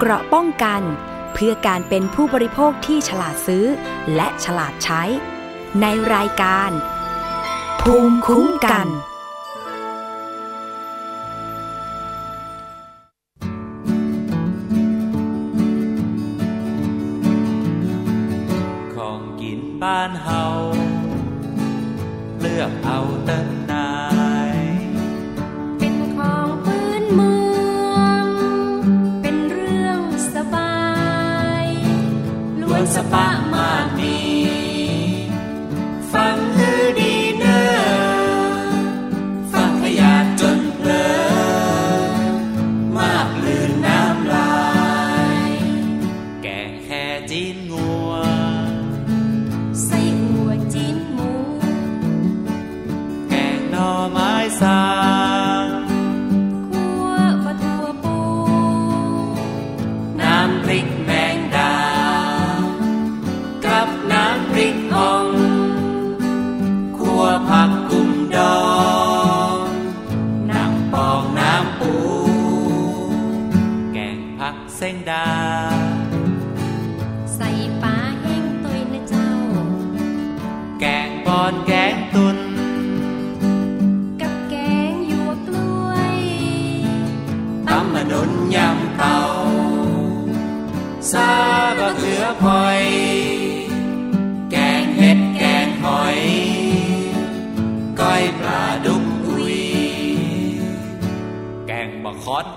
เกราะป้องกัน เพื่อการเป็นผู้บริโภคที่ฉลาดซื้อ และฉลาดใช้ ในรายการ ภูมิคุ้มกันของกินบ้านเฮา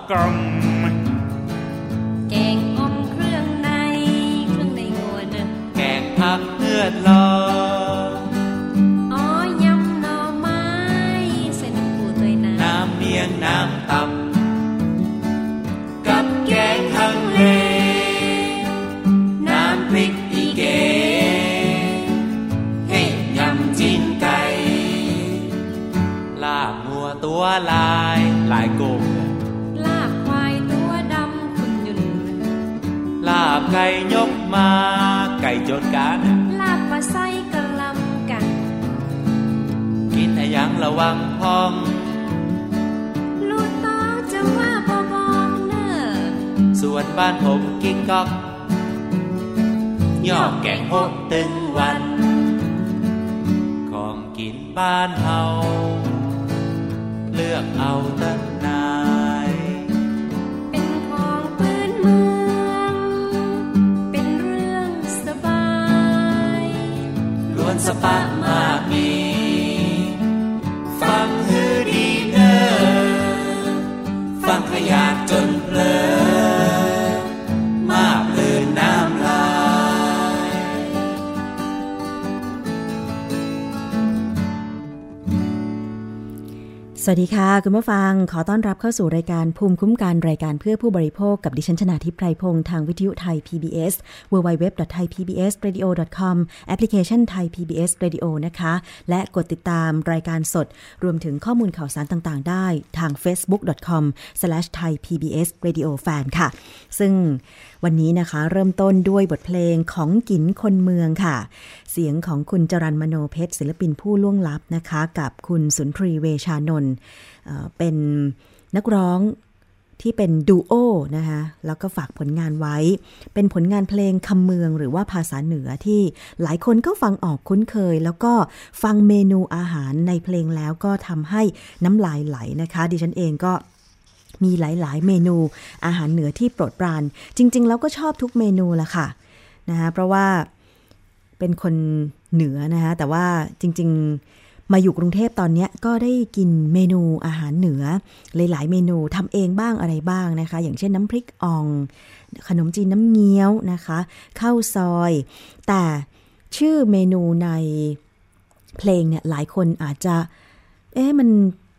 แกงบ ค่ะคุณผู้ฟังขอต้อนรับเข้าสู่รายการภูมิคุ้มกันรายการเพื่อผู้บริโภคกับดิฉันชนาทิพไพรพงศ์ทางวิทยุไทย PBS www.thaipbsradio.com แอปพลิเคชันไทย PBS Radio นะคะ และกดติดตามรายการสด รวมถึงข้อมูลข่าวสารต่างๆ ได้ทาง facebook.com/thaipbsradiofan ค่ะ ซึ่งวันนี้นะคะเริ่มต้นด้วยบทเพลงของกินคนเมืองค่ะ เสียงของคุณจรันมโนเพชรศิลปินผู้ล่วงลับนะคะ กับคุณสุนทรีเวชานนท์เป็นนักร้องที่เป็นดูโอนะคะแล้วก็ฝากผลงานไว้ เป็นผลงานเพลงคำเมืองหรือว่าภาษาเหนือที่หลายคนก็ฟังออกคุ้นเคย แล้วก็ฟังเมนูอาหารในเพลงแล้วก็ทำให้น้ำลายไหลนะคะ ดิฉันเองก็มีหลาย ๆ เมนูอาหารเหนือที่โปรดปราน จริง ๆ แล้วก็ชอบทุกเมนูละค่ะนะคะเพราะว่าเป็นคนเหนือนะคะแต่ว่าจริง ๆ มาอยู่กรุงเทพตอนนี้ก็ได้กินเมนูอาหารเหนือ หลายๆ เมนูทำเองบ้างอะไรบ้างนะคะ อย่างเช่นน้ำพริกอ่อง ขนมจีนน้ำเงี้ยวนะคะข้าวซอย แต่ชื่อเมนูในเพลงเนี่ยหลายคนอาจจะ เอ๊ะมัน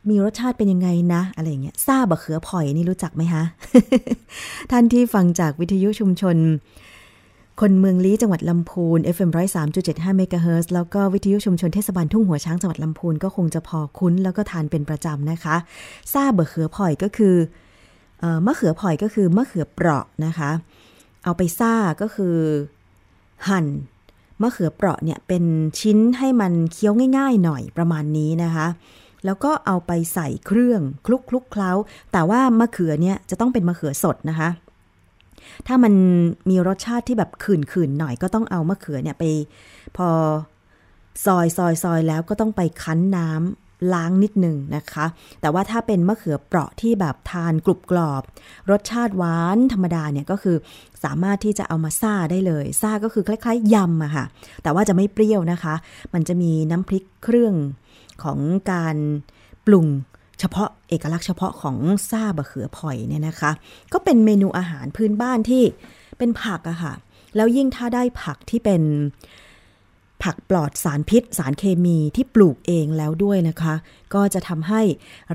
มีรสชาติเป็นยังไงนะ อะไรอย่างเงี้ยซาบะเขือผ่อยนี่รู้จักไหมคะท่านที่ฟังจากวิทยุชุมชน คนเมืองลี้จังหวัดลำพูน FM 103.75เมกะเฮิรตซ์แล้วก็วิทยุชุมชนเทศบาลทุ่งหัวช้างจังหวัดลำพูนก็คงจะพอคุ้นแล้วก็ทานเป็นประจำนะคะซาบะเขือผ่อยก็คือเออมะเขือผ่อยก็คือมะเขือเปราะนะคะ เอาไปซ่าก็คือหั่นมะเขือเปราะเนี่ยเป็นชิ้นให้มันเคี้ยวง่าย ๆ หน่อยประมาณนี้นะคะ แล้วก็เอาไปใส่เครื่องคลุกคลุกเคล้า แต่ว่ามะเขือเนี่ยจะต้องเป็นมะเขือสดนะคะ ถ้ามันมีรสชาติที่แบบขื่นๆหน่อยก็ต้องเอามะเขือเนี่ยไป พอซอยซอยซอยแล้วก็ต้องไปคั้นน้ำล้างนิดหนึ่งนะคะ แต่ว่าถ้าเป็นมะเขือเปราะที่แบบทานกรุบกรอบ รสชาติหวานธรรมดาเนี่ยก็คือสามารถที่จะเอามาซ่าได้เลยซ่าก็คือคล้ายๆยำอะค่ะ แต่ว่าจะไม่เปรี้ยวนะคะ มันจะมีน้ำพริกเครื่องของการปรุง เฉพาะเอกลักษณ์เฉพาะของซาบะเขือพอยเนี่ยนะคะ ก็เป็นเมนูอาหารพื้นบ้านที่เป็นผักอะค่ะ แล้วยิ่งถ้าได้ผักที่เป็นผักปลอดสารพิษ สารเคมีที่ปลูกเองแล้วด้วยนะคะ ก็จะทำให้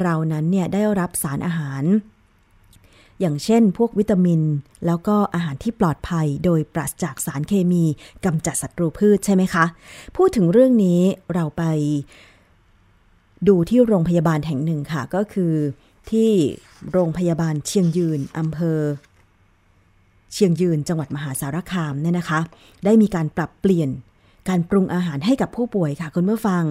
เรานั้นเนี่ยได้รับสารอาหาร อย่างเช่น พวกวิตามิน แล้วก็อาหารที่ปลอดภัยโดยปราศจากสารเคมีกำจัดศัตรูพืชใช่ไหมคะ พูดถึงเรื่องนี้เราไป ดูที่โรงพยาบาลแห่งหนึ่งค่ะ ก็คือที่โรงพยาบาลเชียงยืนอำเภอ เชียงยืนจังหวัดมหาสารคามเนี่ยนะคะ ได้มีการปรับเปลี่ยนการปรุงอาหารให้กับผู้ป่วยค่ะคุณผู้ฟัง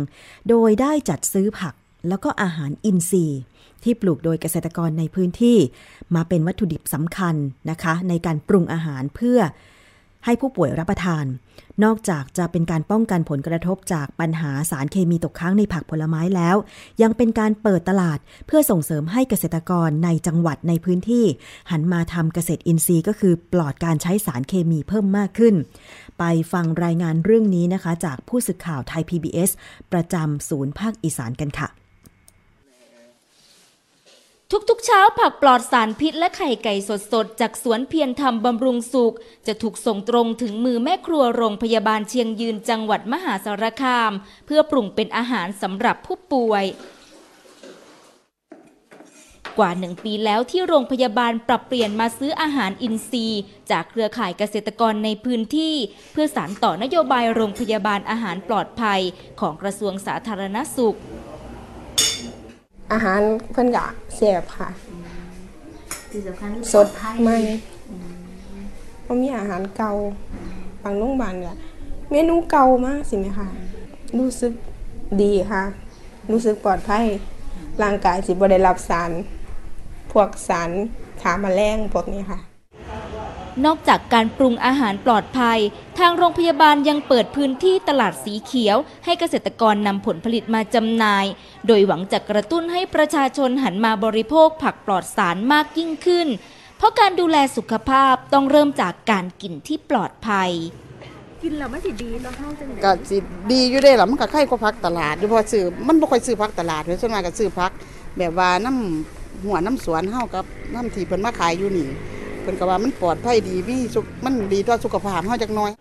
โดยได้จัดซื้อผักแล้วก็อาหารอินทรีย์ ที่ปลูกโดยเกษตรกรในพื้นที่ มาเป็นวัตถุดิบสำคัญนะคะ ในการปรุงอาหารเพื่อ ให้ผู้ป่วยรับประทาน นอกจากจะเป็นการป้องกันผลกระทบจากปัญหาสารเคมีตกค้างในผักผลไม้แล้ว ยังเป็นการเปิดตลาดเพื่อส่งเสริมให้เกษตรกรในจังหวัดในพื้นที่ หันมาทำเกษตรอินทรีย์ก็คือปลอดการใช้สารเคมีเพิ่มมากขึ้น ไปฟังรายงานเรื่องนี้นะคะ จากผู้สื่อข่าวไทย PBS ประจำศูนย์ภาคอีสานกันค่ะ ทุกๆ เช้าผักปลอดสารพิษและไข่ไก่สดๆ จากสวนเพียรธรรมบำรุงสุข จะถูกส่งตรงถึงมือแม่ครัวโรงพยาบาลเชียงยืนจังหวัดมหาสารคาม เพื่อปรุงเป็นอาหารสำหรับผู้ป่วย กว่าหนึ่งปีแล้วที่โรงพยาบาลปรับเปลี่ยนมาซื้ออาหารอินทรีย์ จากเครือข่ายเกษตรกรในพื้นที่ เพื่อสานต่อนโยบายโรงพยาบาลอาหารปลอดภัยของกระทรวงสาธารณสุข อาหารเพิ่นกะแซ่บค่ะสดใหม่เพราะมีอาหารเก่าบางโรงพยาบาลเนี่ยเมนูเก่ามากสิไหมคะรู้สึกดีค่ะ รู้สึกปลอดภัยร่างกายสิบ่ได้รับสาร พวกสารขาแมลงพวกนี้ค่ะ นอกจากการปรุงอาหารปลอดภัย ทางโรงพยาบาลยังเปิดพื้นที่ตลาดสีเขียว ให้เกษตรกรนำผลผลิตมาจำหน่าย โดยหวังจะกระตุ้นให้ประชาชนหันมาบริโภคผักปลอดสารมากยิ่งขึ้น เพราะการดูแลสุขภาพต้องเริ่มจากการกินที่ปลอดภัยก็สิดีอยู่ได้ล่ะมันก็ไข่กว่าพักตลาดอยู่เพอซื้อมันบ่ค่อยซื้อพักตลาดเลยส่วนมากก็ซื้อพักแบบว่าน้ำหัวน้ำสวนเฮากับน้ำที่เพิ่นมาขายอยู่นี่เพิ่นก็ว่ามันปลอดภัยดีมีสุขมันดีต่อสุขภาพเฮาจักหน่อย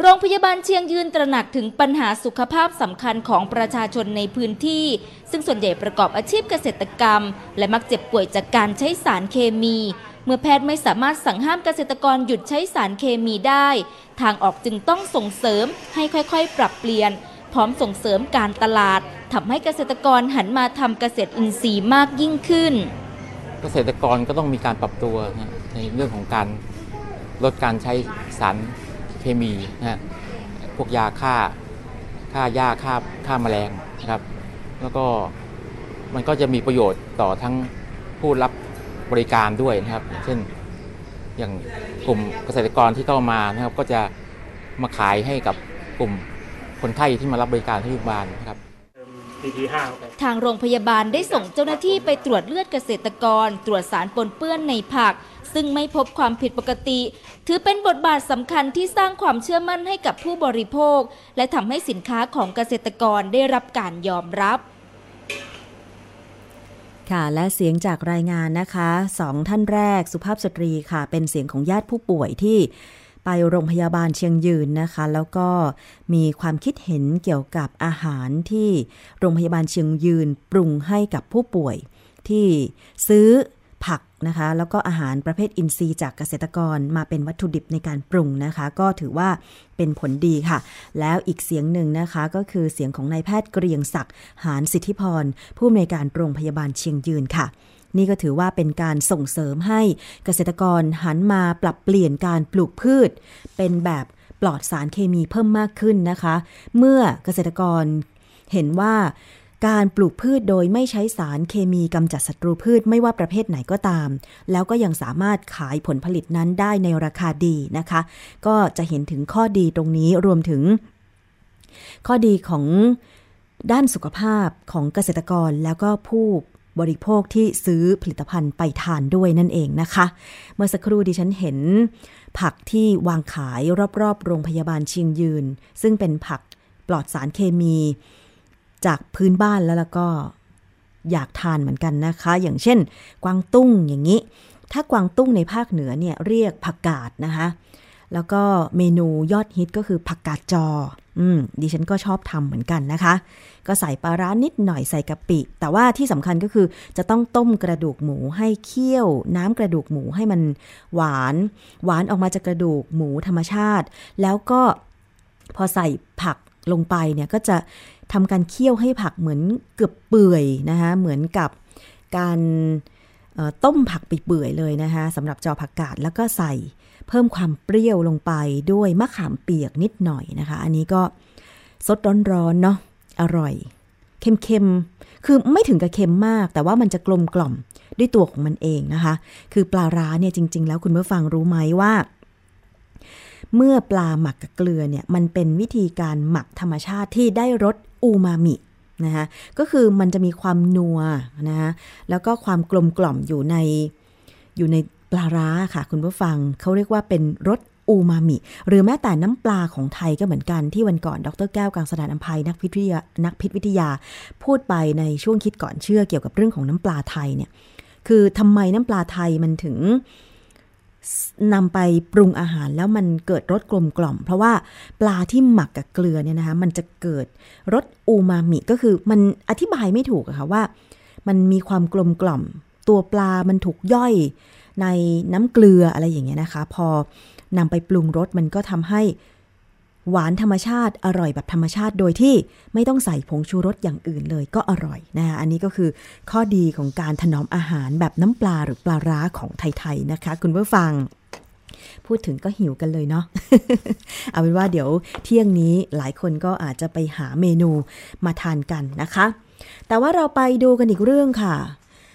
โรงพยาบาลเชียงยืนตระหนักถึงปัญหาสุขภาพสำคัญของประชาชนในพื้นที่ ซึ่งส่วนใหญ่ประกอบอาชีพเกษตรกรรม และมักเจ็บป่วยจากการใช้สารเคมี เมื่อแพทย์ไม่สามารถสั่งห้ามเกษตรกรหยุดใช้สารเคมีได้ ทางออกจึงต้องส่งเสริมให้ค่อยๆ ปรับเปลี่ยน พร้อมส่งเสริมการตลาดทำให้เกษตรกรหันมาทำเกษตรอินทรีย์มากยิ่งขึ้น เกษตรกรก็ต้องมีการปรับตัวนะในเรื่องของการลดการใช้สารเคมีนะฮะพวกยาฆ่าฆ่าหญ้าฆ่าฆ่าแมลงนะครับ แล้วก็มันก็จะมีประโยชน์ต่อทั้งผู้รับบริการด้วยนะครับ เช่นอย่างกลุ่มเกษตรกรที่เข้ามานะครับ ก็จะมาขายให้กับกลุ่มคนไข้ที่มารับบริการที่โรงพยาบาลนะครับ ทางโรงพยาบาลได้ส่งเจ้าหน้าที่ไปตรวจเลือดเกษตรกร ตรวจสารปนเปื้อนในผัก ซึ่งไม่พบความผิดปกติ ถือเป็นบทบาทสำคัญที่สร้างความเชื่อมั่นให้กับผู้บริโภค และทำให้สินค้าของเกษตรกรได้รับการยอมรับค่ะและเสียงจากรายงานนะคะสองท่านแรกสุภาพสตรีค่ะ เป็นเสียงของญาติผู้ป่วยที่ ไปโรงพยาบาลเชียงยืนนะคะ แล้วก็มีความคิดเห็นเกี่ยวกับอาหารที่โรงพยาบาลเชียงยืนปรุงให้กับผู้ป่วยที่ซื้อผักนะคะ แล้วก็อาหารประเภทอินทรีย์จากเกษตรกรมาเป็นวัตถุดิบในการปรุงนะคะ ก็ถือว่าเป็นผลดีค่ะ แล้วอีกเสียงหนึ่งนะคะก็คือเสียงของนายแพทย์เกรียงศักดิ์หานสิทธิพร ผู้อำนวยการโรงพยาบาลเชียงยืนค่ะ นี่ก็ถือว่าเป็นการส่งเสริมให้เกษตรกรหันมาปรับเปลี่ยนการปลูกพืช เป็นแบบปลอดสารเคมีเพิ่มมากขึ้นนะคะ เมื่อเกษตรกรเห็นว่าการปลูกพืชโดยไม่ใช้สารเคมีกำจัดศัตรูพืชไม่ว่าประเภทไหนก็ตาม แล้วก็ยังสามารถขายผลผลิตนั้นได้ในราคาดีนะคะ ก็จะเห็นถึงข้อดีตรงนี้รวมถึง ข้อดีของด้านสุขภาพของเกษตรกรแล้วก็ผู้ บริโภคที่ซื้อผลิตภัณฑ์ไปทานด้วยนั่นเองนะคะ เมื่อสักครู่ดิฉันเห็น ผักที่วางขายรอบๆ โรงพยาบาลชียงยืน ซึ่งเป็นผักปลอดสารเคมี จากพื้นบ้านแล้วแล้วก็อยากทานเหมือนกันนะคะ อย่างเช่น กวางตุ้งอย่างนี้ ถ้ากวางตุ้งในภาคเหนือเนี่ยเรียกผักกาดนะคะ แล้วก็เมนูยอดฮิตก็คือผักกาดจอ อืม ดิฉันก็ชอบทำเหมือนกันนะคะ ก็ใส่ปลาร้านิดหน่อยใส่กะปิ แต่ว่าที่สำคัญก็คือจะต้องต้มกระดูกหมูให้เคี่ยว น้ำกระดูกหมูให้มันหวาน หวานออกมาจากกระดูกหมูธรรมชาติ แล้วก็พอใส่ผักลงไปเนี่ยก็จะทำการเคี่ยวให้ผักเหมือนเกือบเปื่อยนะคะเหมือนกับการต้มผักไปเปื่อยเลยนะคะสำหรับจอผักกาดแล้วก็ใส่ เพิ่มความเปรี้ยวลงไปด้วยมะขามเปียกนิดหน่อยนะคะ อันนี้ก็สดร้อนๆเนาะอร่อย เค็มๆ คือไม่ถึงกับเค็มมาก แต่ว่ามันจะกลมกล่อมด้วยตัวของมันเองนะคะ คือปลาร้าเนี่ยจริง ๆ แล้วคุณผู้ฟังรู้ไหมว่า เมื่อปลาหมักกับเกลือเนี่ยมันเป็นวิธีการหมักธรรมชาติที่ได้รสอูมามินะคะก็คือมันจะมีความนัวนะคะแล้วก็ความกลมกล่อมอยู่ในอยู่ใน ปลาร้าค่ะ คุณผู้ฟังเขาเรียกว่าเป็นรสอูมามิ หรือแม้แต่น้ำปลาของไทยก็เหมือนกันที่วันก่อนดรแก้วกังสดานอภัยนักพิษวิทยานักพิษวิทยา พูดไปในช่วงคิดก่อนเชื่อเกี่ยวกับเรื่องของน้ำปลาไทยเนี่ยคือทำไมน้ำปลาไทยมันถึงนำไปปรุงอาหารแล้วมันเกิดรสกลมกล่อม เพราะว่าปลาที่หมักกับเกลือเนี่ยนะคะมันจะเกิดรสอูมามิก็คือมันอธิบายไม่ถูกอะค่ะว่า มันมีความกลมกล่อม ตัวปลามันถูกย่อย ในน้ำเกลืออะไรอย่างเงี้ยนะคะ พอนำไปปรุงรสมันก็ทำให้หวานธรรมชาติอร่อยแบบธรรมชาติโดยที่ไม่ต้องใส่ผงชูรสอย่างอื่นเลยก็อร่อยนะคะอันนี้ก็คือข้อดีของการถนอมอาหารแบบน้ำปลาหรือปลาร้าของไทยๆนะคะ คุณผู้ฟัง พูดถึงก็หิวกันเลยเนาะเอาเป็นว่าเดี๋ยวเที่ยงนี้หลายคนก็อาจจะไปหาเมนูมาทานกันนะคะ แต่ว่าเราไปดูกันอีกเรื่องค่ะ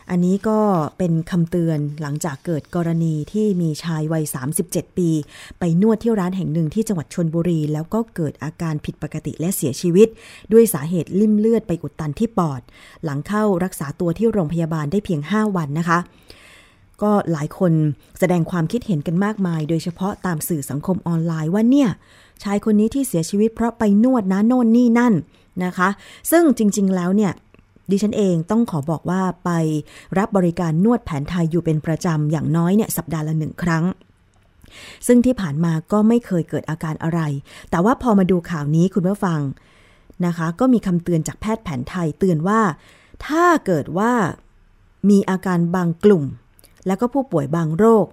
อันนี้ก็เป็นคำเตือนหลังจากเกิดกรณีที่มีชายวัย 37 ปี ไปนวดที่ร้านแห่งหนึ่งที่จังหวัดชนบุรี แล้วก็เกิดอาการผิดปกติและเสียชีวิต ด้วยสาเหตุลิ่มเลือดไปอุดตันที่ปอด หลังเข้ารักษาตัวที่โรงพยาบาลได้เพียง 5 วันนะคะ ก็หลายคนแสดงความคิดเห็นกันมากมาย โดยเฉพาะตามสื่อสังคมออนไลน์ว่าเนี่ย ชายคนนี้ที่เสียชีวิตเพราะไปนวดนะโน่นนี่นั่นนะคะ ซึ่งจริง ๆ แล้วเนี่ย ดิฉันเองต้องขอบอกว่าไปรับบริการนวดแผนไทยอยู่เป็นประจำอย่างน้อยเนี่ยสัปดาห์ละหนึ่งครั้ง ซึ่งที่ผ่านมาก็ไม่เคยเกิดอาการอะไร แต่ว่าพอมาดูข่าวนี้คุณผู้ฟังนะคะ ก็มีคำเตือนจากแพทย์แผนไทยเตือนว่า ถ้าเกิดว่ามีอาการบางกลุ่ม แล้วก็ผู้ป่วยบางโรค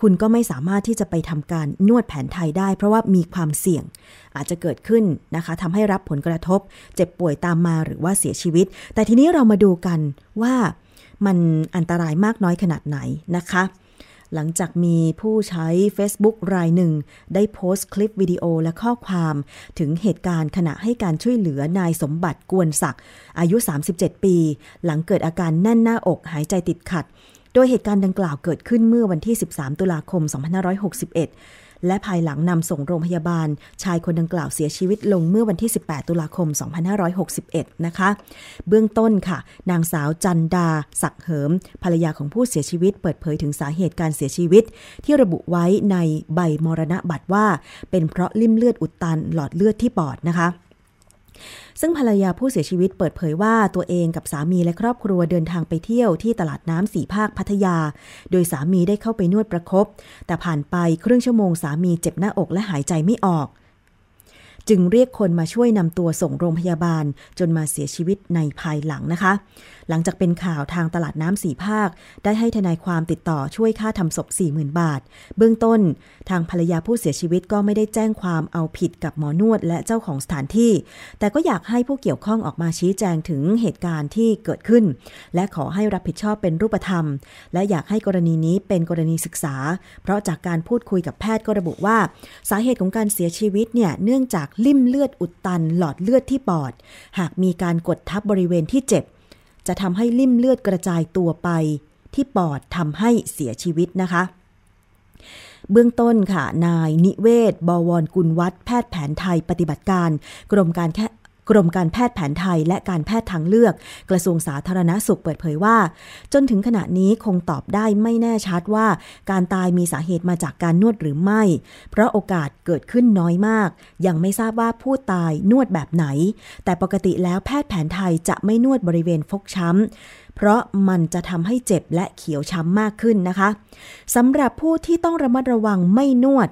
คุณก็ไม่สามารถที่จะไปทำการนวดแผนไทยได้ เพราะว่ามีความเสี่ยง อาจจะเกิดขึ้นนะคะทำให้รับผลกระทบ เจ็บป่วยตามมาหรือว่าเสียชีวิต แต่ทีนี้เรามาดูกันว่ามันอันตรายมากน้อยขนาดไหนนะคะ หลังจากมีผู้ใช้ Facebook รายหนึ่ง ได้โพสต์คลิปวิดีโอและข้อความ ถึงเหตุการณ์ขณะให้การช่วยเหลือนายสมบัติกวนศักดิ์อายุ 37 ปี หลังเกิดอาการแน่นหน้าอกหายใจติดขัด โดยเหตุการณ์ดังกล่าวเกิดขึ้นเมื่อวันที่ 13 ตุลาคม 2561 และภายหลังนำส่งโรงพยาบาล ชายคนดังกล่าวเสียชีวิตลงเมื่อวันที่ 18 ตุลาคม 2561 นะคะ เบื้องต้นค่ะ นางสาวจันดา ศักเหิม ภรรยาของผู้เสียชีวิต เปิดเผยถึงสาเหตุการเสียชีวิต ที่ระบุไว้ในใบมรณบัตรว่า เป็นเพราะลิ่มเลือดอุดตันหลอดเลือดที่ปอดนะคะ ซึ่งภรรยาผู้เสียชีวิตเปิดเผยว่าตัวเองกับสามีและครอบครัวเดินทางไปเที่ยวที่ตลาดน้ำสีภาคพัทยา โดยสามีได้เข้าไปนวดประครบแต่ผ่านไปครึ่งชั่วโมงสามีเจ็บหน้าอกและหายใจไม่ออก จึงเรียกคนมาช่วยนำตัวส่งโรงพยาบาลจนมาเสียชีวิตในภายหลังนะคะ หลังจากเป็นข่าวทางตลาดน้ำสีภาค ได้ให้ทนายความติดต่อช่วยค่าทำศพ 40,000 บาท เบื้องต้น ทางภรรยาผู้เสียชีวิตก็ไม่ได้แจ้งความเอาผิดกับหมอนวดและเจ้าของสถานที่ แต่ก็อยากให้ผู้เกี่ยวข้องออกมาชี้แจงถึงเหตุการณ์ที่เกิดขึ้น และขอให้รับผิดชอบเป็นรูปธรรม และอยากให้กรณีนี้เป็นกรณีศึกษา เพราะจากการพูดคุยกับแพทย์ก็ระบุว่า สาเหตุของการเสียชีวิตเนี่ยเนื่องจากลิ่มเลือดอุดตันหลอดเลือดที่ปอด หากมีการกดทับบริเวณที่เจ็บ จะทำให้ลิ่มเลือดกระจายตัวไป ที่ปอดทำให้เสียชีวิตนะคะ เบื้องต้นค่ะ นายนิเวศ บวรกุลวัฒน์แพทย์แผนไทยปฏิบัติการ กรมการแกรมการแพทย์แผนไทยและการแพทย์ทางเลือก กระทรวงสาธารณาสุขเปิดเผยว่า จนถึงขณะนี้คงตอบได้ไม่แน่ชัดว่า การตายมีสาเหตุมาจากการนวดหรือไม่ เพราะโอกาสเกิดขึ้นน้อยมาก ยังไม่ทราบว่าผู้ตายนวดแบบไหน แต่ปกติแล้วแพทย์แผนไทยจะไม่นวดบริเวณฟกช้ำเพราะมันจะทำให้เจ็บและเขียวช้ำมากขึ้นนะคะสำหรับผู้ที่ต้องระมัดระวังไม่นวด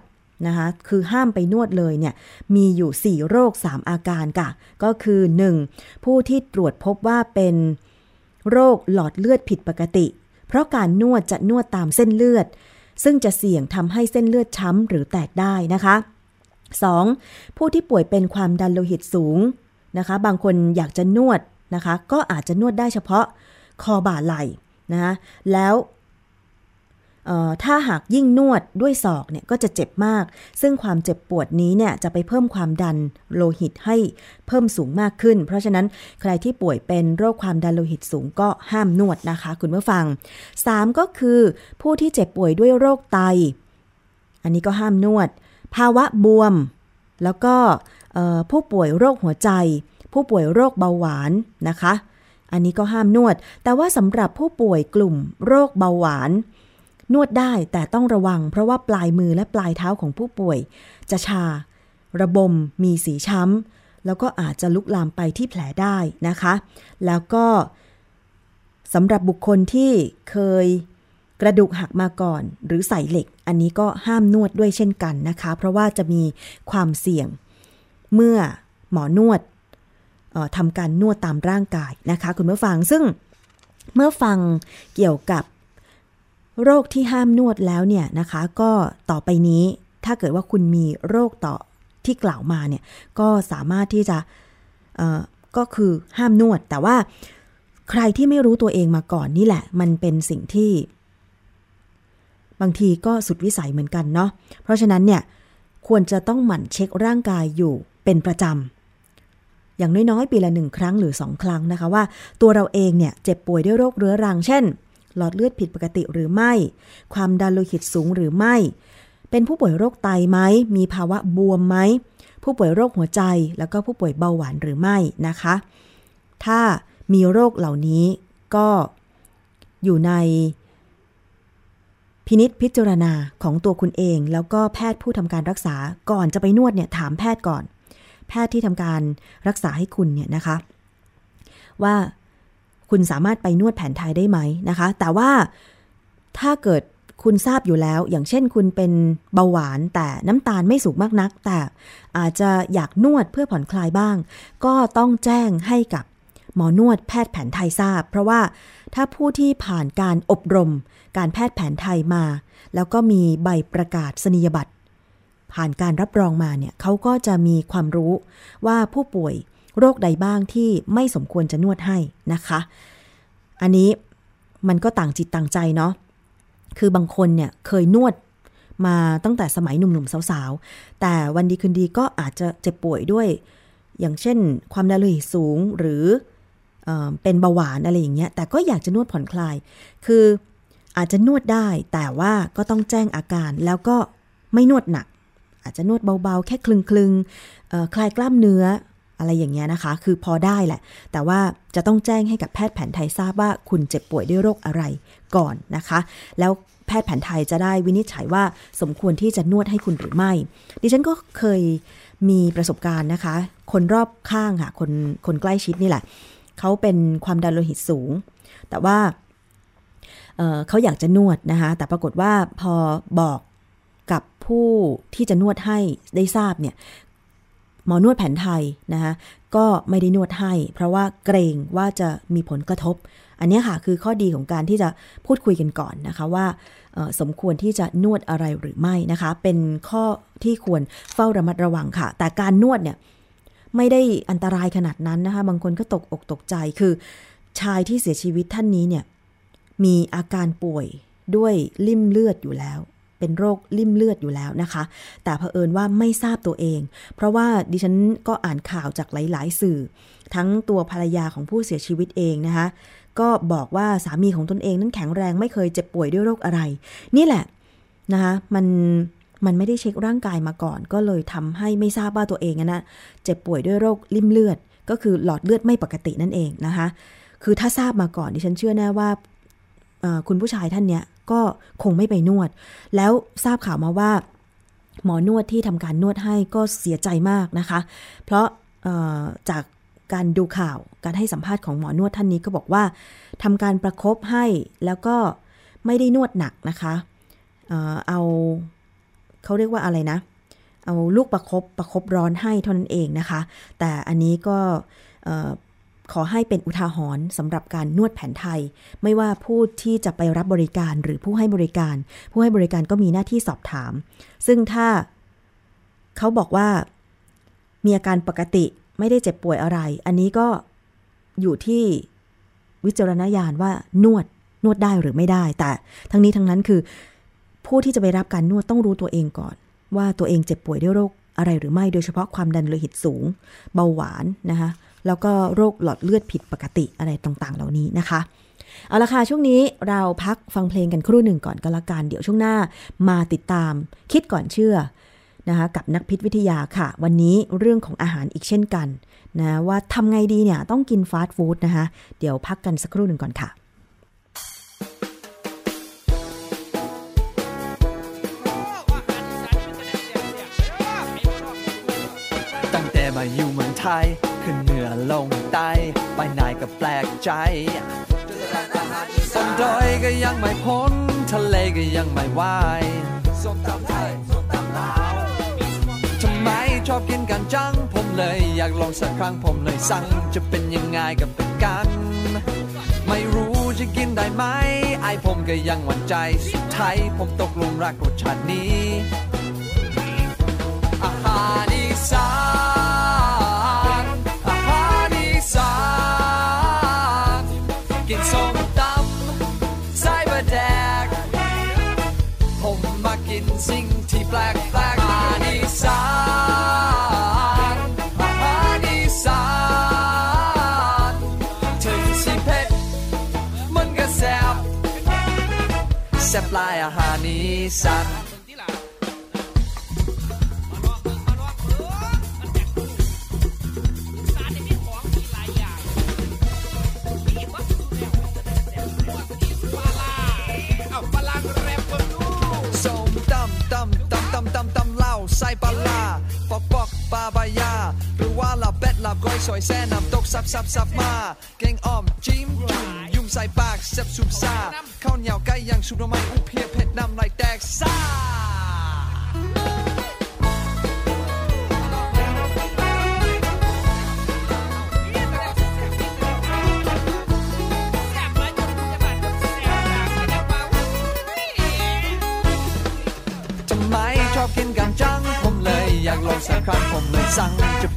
นะคะคือห้ามไปนวดเลยเนี่ยมีอยู่ 4 โรค 3 อาการค่ะ ก็คือ 1. ผู้ที่ตรวจพบว่าเป็นโรคหลอดเลือดผิดปกติ เพราะการนวดจะนวดตามเส้นเลือด ซึ่งจะเสี่ยงทำให้เส้นเลือดช้ำหรือแตกได้นะคะ 2. ผู้ที่ป่วยเป็นความดันโลหิตสูงนะคะ บางคนอยากจะนวดนะคะ ก็อาจจะนวดได้เฉพาะคอบ่าไหล่นะะแล้ว ถ้าหากยิ่งนวดด้วยศอกเนี่ยก็จะเจ็บมาก ซึ่งความเจ็บปวดนี้เนี่ยจะไปเพิ่มความดันโลหิตให้เพิ่มสูงมากขึ้น เพราะฉะนั้นใครที่ป่วยเป็นโรคความดันโลหิตสูงก็ห้ามนวดนะคะ คุณผู้ฟัง 3 ก็คือผู้ที่เจ็บป่วยด้วยโรคไต อันนี้ก็ห้ามนวด ภาวะบวม แล้วก็ผู้ป่วยโรคหัวใจ ผู้ป่วยโรคเบาหวานนะคะ อันนี้ก็ห้ามนวด แต่ว่าสำหรับผู้ป่วยกลุ่มโรคเบาหวาน นวดได้แต่ต้องระวัง เพราะว่าปลายมือและปลายเท้าของผู้ป่วย จะชา ระบม มีสีช้ำ แล้วก็อาจจะลุกลามไปที่แผลได้นะคะ แล้วก็สำหรับบุคคลที่เคยกระดูกหักมาก่อน หรือใส่เหล็ก อันนี้ก็ห้ามนวดด้วยเช่นกันนะคะ เพราะว่าจะมีความเสี่ยง เมื่อหมอนวดทำการนวดตามร่างกายนะคะ คุณผู้ฟังซึ่งเมื่อฟังเกี่ยวกับ โรคที่ห้ามนวดแล้วเนี่ยนะคะ ก็ต่อไปนี้ถ้าเกิดว่าคุณมีโรคต่อที่กล่าวมาเนี่ยก็สามารถที่จะก็คือห้ามนวด แต่ว่าใครที่ไม่รู้ตัวเองมาก่อนนี่แหละ มันเป็นสิ่งที่ บางทีก็สุดวิสัยเหมือนกันเนาะเพราะฉะนั้นเนี่ยควรจะต้องหมั่นเช็คร่างกายอยู่เป็นประจำอย่างน้อยๆ ปีละหนึ่งครั้งหรือสองครั้งนะคะว่า ตัวเราเองเนี่ยเจ็บป่วยด้วยโรคเรื้อรัง เช่น หลอดเลือดผิดปกติหรือไม่ ความดันโลหิตสูงหรือไม่ เป็นผู้ป่วยโรคไตไหม มีภาวะบวมไหม ผู้ป่วยโรคหัวใจ แล้วก็ผู้ป่วยเบาหวานหรือไม่นะคะ ถ้ามีโรคเหล่านี้ก็อยู่ในพินิษพิจารณาของตัวคุณเอง แล้วก็แพทย์ผู้ทำการรักษาก่อนจะไปนวดเนี่ยถามแพทย์ก่อน แพทย์ที่ทำการรักษาให้คุณเนี่ยนะคะ ว่า คุณสามารถไปนวดแผนไทยได้ไหมนะคะ แต่ว่าถ้าเกิดคุณทราบอยู่แล้ว อย่างเช่นคุณเป็นเบาหวานแต่น้ำตาลไม่สูงมากนัก แต่อาจจะอยากนวดเพื่อผ่อนคลายบ้าง ก็ต้องแจ้งให้กับหมอนวดแพทย์แผนไทยทราบ เพราะว่าถ้าผู้ที่ผ่านการอบรม การแพทย์แผนไทยมา แล้วก็มีใบประกาศนียบัตรผ่านการรับรองมาเนี่ยเขาก็จะมีความรู้ว่าผู้ป่วย โรคใดบ้างที่ไม่สมควรจะนวดให้นะคะ อันนี้มันก็ต่างจิตต่างใจเนาะ คือบางคนเนี่ยเคยนวดมาตั้งแต่สมัยหนุ่มๆสาวๆ แต่วันดีคืนดีก็อาจจะเจ็บป่วยด้วย อย่างเช่น ความดันโลหิตสูงหรือเอเป็นเบาหวานอะไรอย่างเงี้ย แต่ก็อยากจะนวดผ่อนคลาย คืออาจจะนวดได้ แต่ว่าก็ต้องแจ้งอาการแล้วก็ไม่นวดหนัก อาจจะนวดเบาๆ แค่คลึงๆคลายกล้ามเนื้อ อะไรอย่างเงี้ยนะคะ คือพอได้แหละ แต่ว่าจะต้องแจ้งให้กับแพทย์แผนไทยทราบว่าคุณเจ็บป่วยด้วยโรคอะไรก่อนนะคะ แล้วแพทย์แผนไทยจะได้วินิจฉัยว่าสมควรที่จะนวดให้คุณหรือไม่ ดิฉันก็เคยมีประสบการณ์นะคะ คนรอบข้างค่ะ คนคนใกล้ชิดนี่แหละ เขาเป็นความดันโลหิตสูง แต่ว่าเเขาอยากจะนวดนะคะ แต่ปรากฏว่าพอบอกกับผู้ที่จะนวดให้ได้ทราบเนี่ย หมอนวดแผนไทยนะคะก็ไม่ได้นวดให้ เพราะว่าเกรงว่าจะมีผลกระทบ อันนี้ค่ะคือข้อดีของการที่จะพูดคุยกันก่อนนะคะว่าสมควรที่จะนวดอะไรหรือไม่นะคะ เป็นข้อที่ควรเฝ้าระมัดระวังค่ะ แต่การนวดเนี่ยไม่ได้อันตรายขนาดนั้นนะคะ บางคนก็ตกอกตกใจคือชายที่เสียชีวิตท่านนี้เนี่ยมีอาการป่วยด้วยลิ่มเลือดอยู่แล้ว เป็นโรคลิ่มเลือดอยู่แล้วนะคะ แต่เผอิญว่าไม่ทราบตัวเอง เพราะว่าดิฉันก็อ่านข่าวจากหลาย ๆ สื่อ ทั้งตัวภรรยาของผู้เสียชีวิตเองนะคะ ก็บอกว่าสามีของตนเองนั้นแข็งแรงไม่เคยเจ็บป่วยด้วยโรคอะไร นี่แหละนะคะมันมันไม่ได้เช็คร่างกายมาก่อน ก็เลยทำให้ไม่ทราบว่าตัวเองนะเจ็บป่วยด้วยโรคลิ่มเลือด ก็คือหลอดเลือดไม่ปกตินั่นเองนะคะ คือถ้าทราบมาก่อนดิฉันเชื่อแน่ว่าคุณผู้ชายท่านเนี้ย ก็คงไม่ไปนวด แล้วทราบข่าวมาว่า หมอนวดที่ทำการนวดให้ก็เสียใจมากนะคะ เพราะจากการดูข่าวการให้สัมภาษณ์ของหมอนวดท่านนี้ก็บอกว่าทำการประครบให้แล้วก็ไม่ได้นวดหนักนะคะเอาเขาเรียกว่าอะไรนะ เอาลูกประครบประครบร้อนให้เท่านั้นเองนะคะ แต่อันนี้ก็ ขอให้เป็นอุทาหรณ์สำหรับการนวดแผนไทย ไม่ว่าผู้ที่จะไปรับบริการหรือผู้ให้บริการ ผู้ให้บริการก็มีหน้าที่สอบถาม ซึ่งถ้าเขาบอกว่ามีอาการปกติไม่ได้เจ็บป่วยอะไร อันนี้ก็อยู่ที่วิจารณญาณว่านวดนวดได้หรือไม่ได้ แต่ทั้งนี้ทั้งนั้นคือ ผู้ที่จะไปรับการนวดต้องรู้ตัวเองก่อน ว่าตัวเองเจ็บป่วยด้วยโรคอะไรหรือไม่โดยเฉพาะความดันโลหิตสูง เบาหวานนะคะ แล้วก็โรคหลอดเลือดผิดปกติอะไรต่างๆ เหล่านี้นะคะ เอาละค่ะ ช่วงนี้เราพักฟังเพลงกันครู่หนึ่งก่อนก็แล้วกัน เดี๋ยวช่วงหน้ามาติดตามคิดก่อนเชื่อนะคะกับนักพิษวิทยาค่ะ วันนี้เรื่องของอาหารอีกเช่นกันนะว่าทำไงดีเนี่ยต้องกินฟาสต์ฟู้ดนะคะเดี๋ยวพักกันสักครู่หนึ่งก่อนค่ะ ทย ขึ้นเหนือลงใต้ไปไหนก็แปลกใจต้นดอยก็ยังไม่พ้น ทะเลก็ยังไม่ไหวส้มตำไทยส้มตำลาวทำไมชอบกินกันจัง ผมเลยอยากลองสักครั้งผมเลยสั่ง จะเป็นยังไงกับเป็นกัน ไม่รู้จะกินได้ไหม ไอผมก็ยังหวั่นใจ สุดท้ายผมตกลุมรักรสชาตินี้ ลายอาหารอีสานส้มตำตำตำตำตำตำเหล้าใส่ปลาร้าปอกปอกปลาบายา หรือว่าลาเป็ดลาก้อยซอยแซ่น้ำตกซับซับซับมาแกงอ่อมจิ้มจุ่ม ใส่ปากแซ่บซุปซาข้าวเหนียวไก่ย่างซุปหน่อไม้อุเพียเผ็ดน้ำไหลแตกซ่าทำไมชอบกินกันจัง ผมเลยอยากลองสักครั้งผมเลยสั่งจะ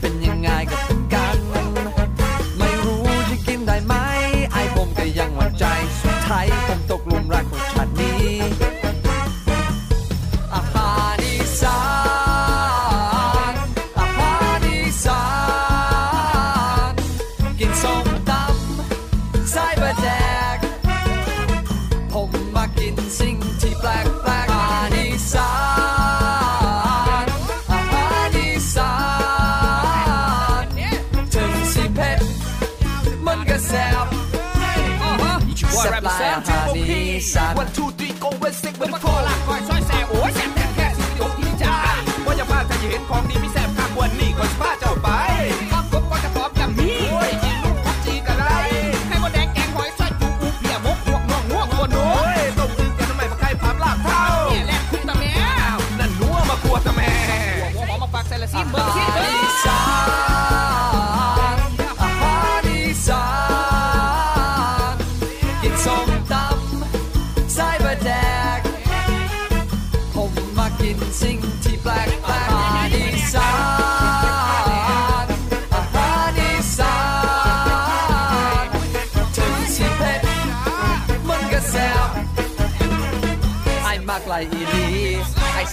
เมื่อมาโคลากคอยซอยแซ่โอ้ยแซ่บแซ่แค่สิบงที่อกที่ใจว่าอย่พลาดจะเห็นของดีไม่แซ่บข้างวันนี่ก่อนจะพลาดจะ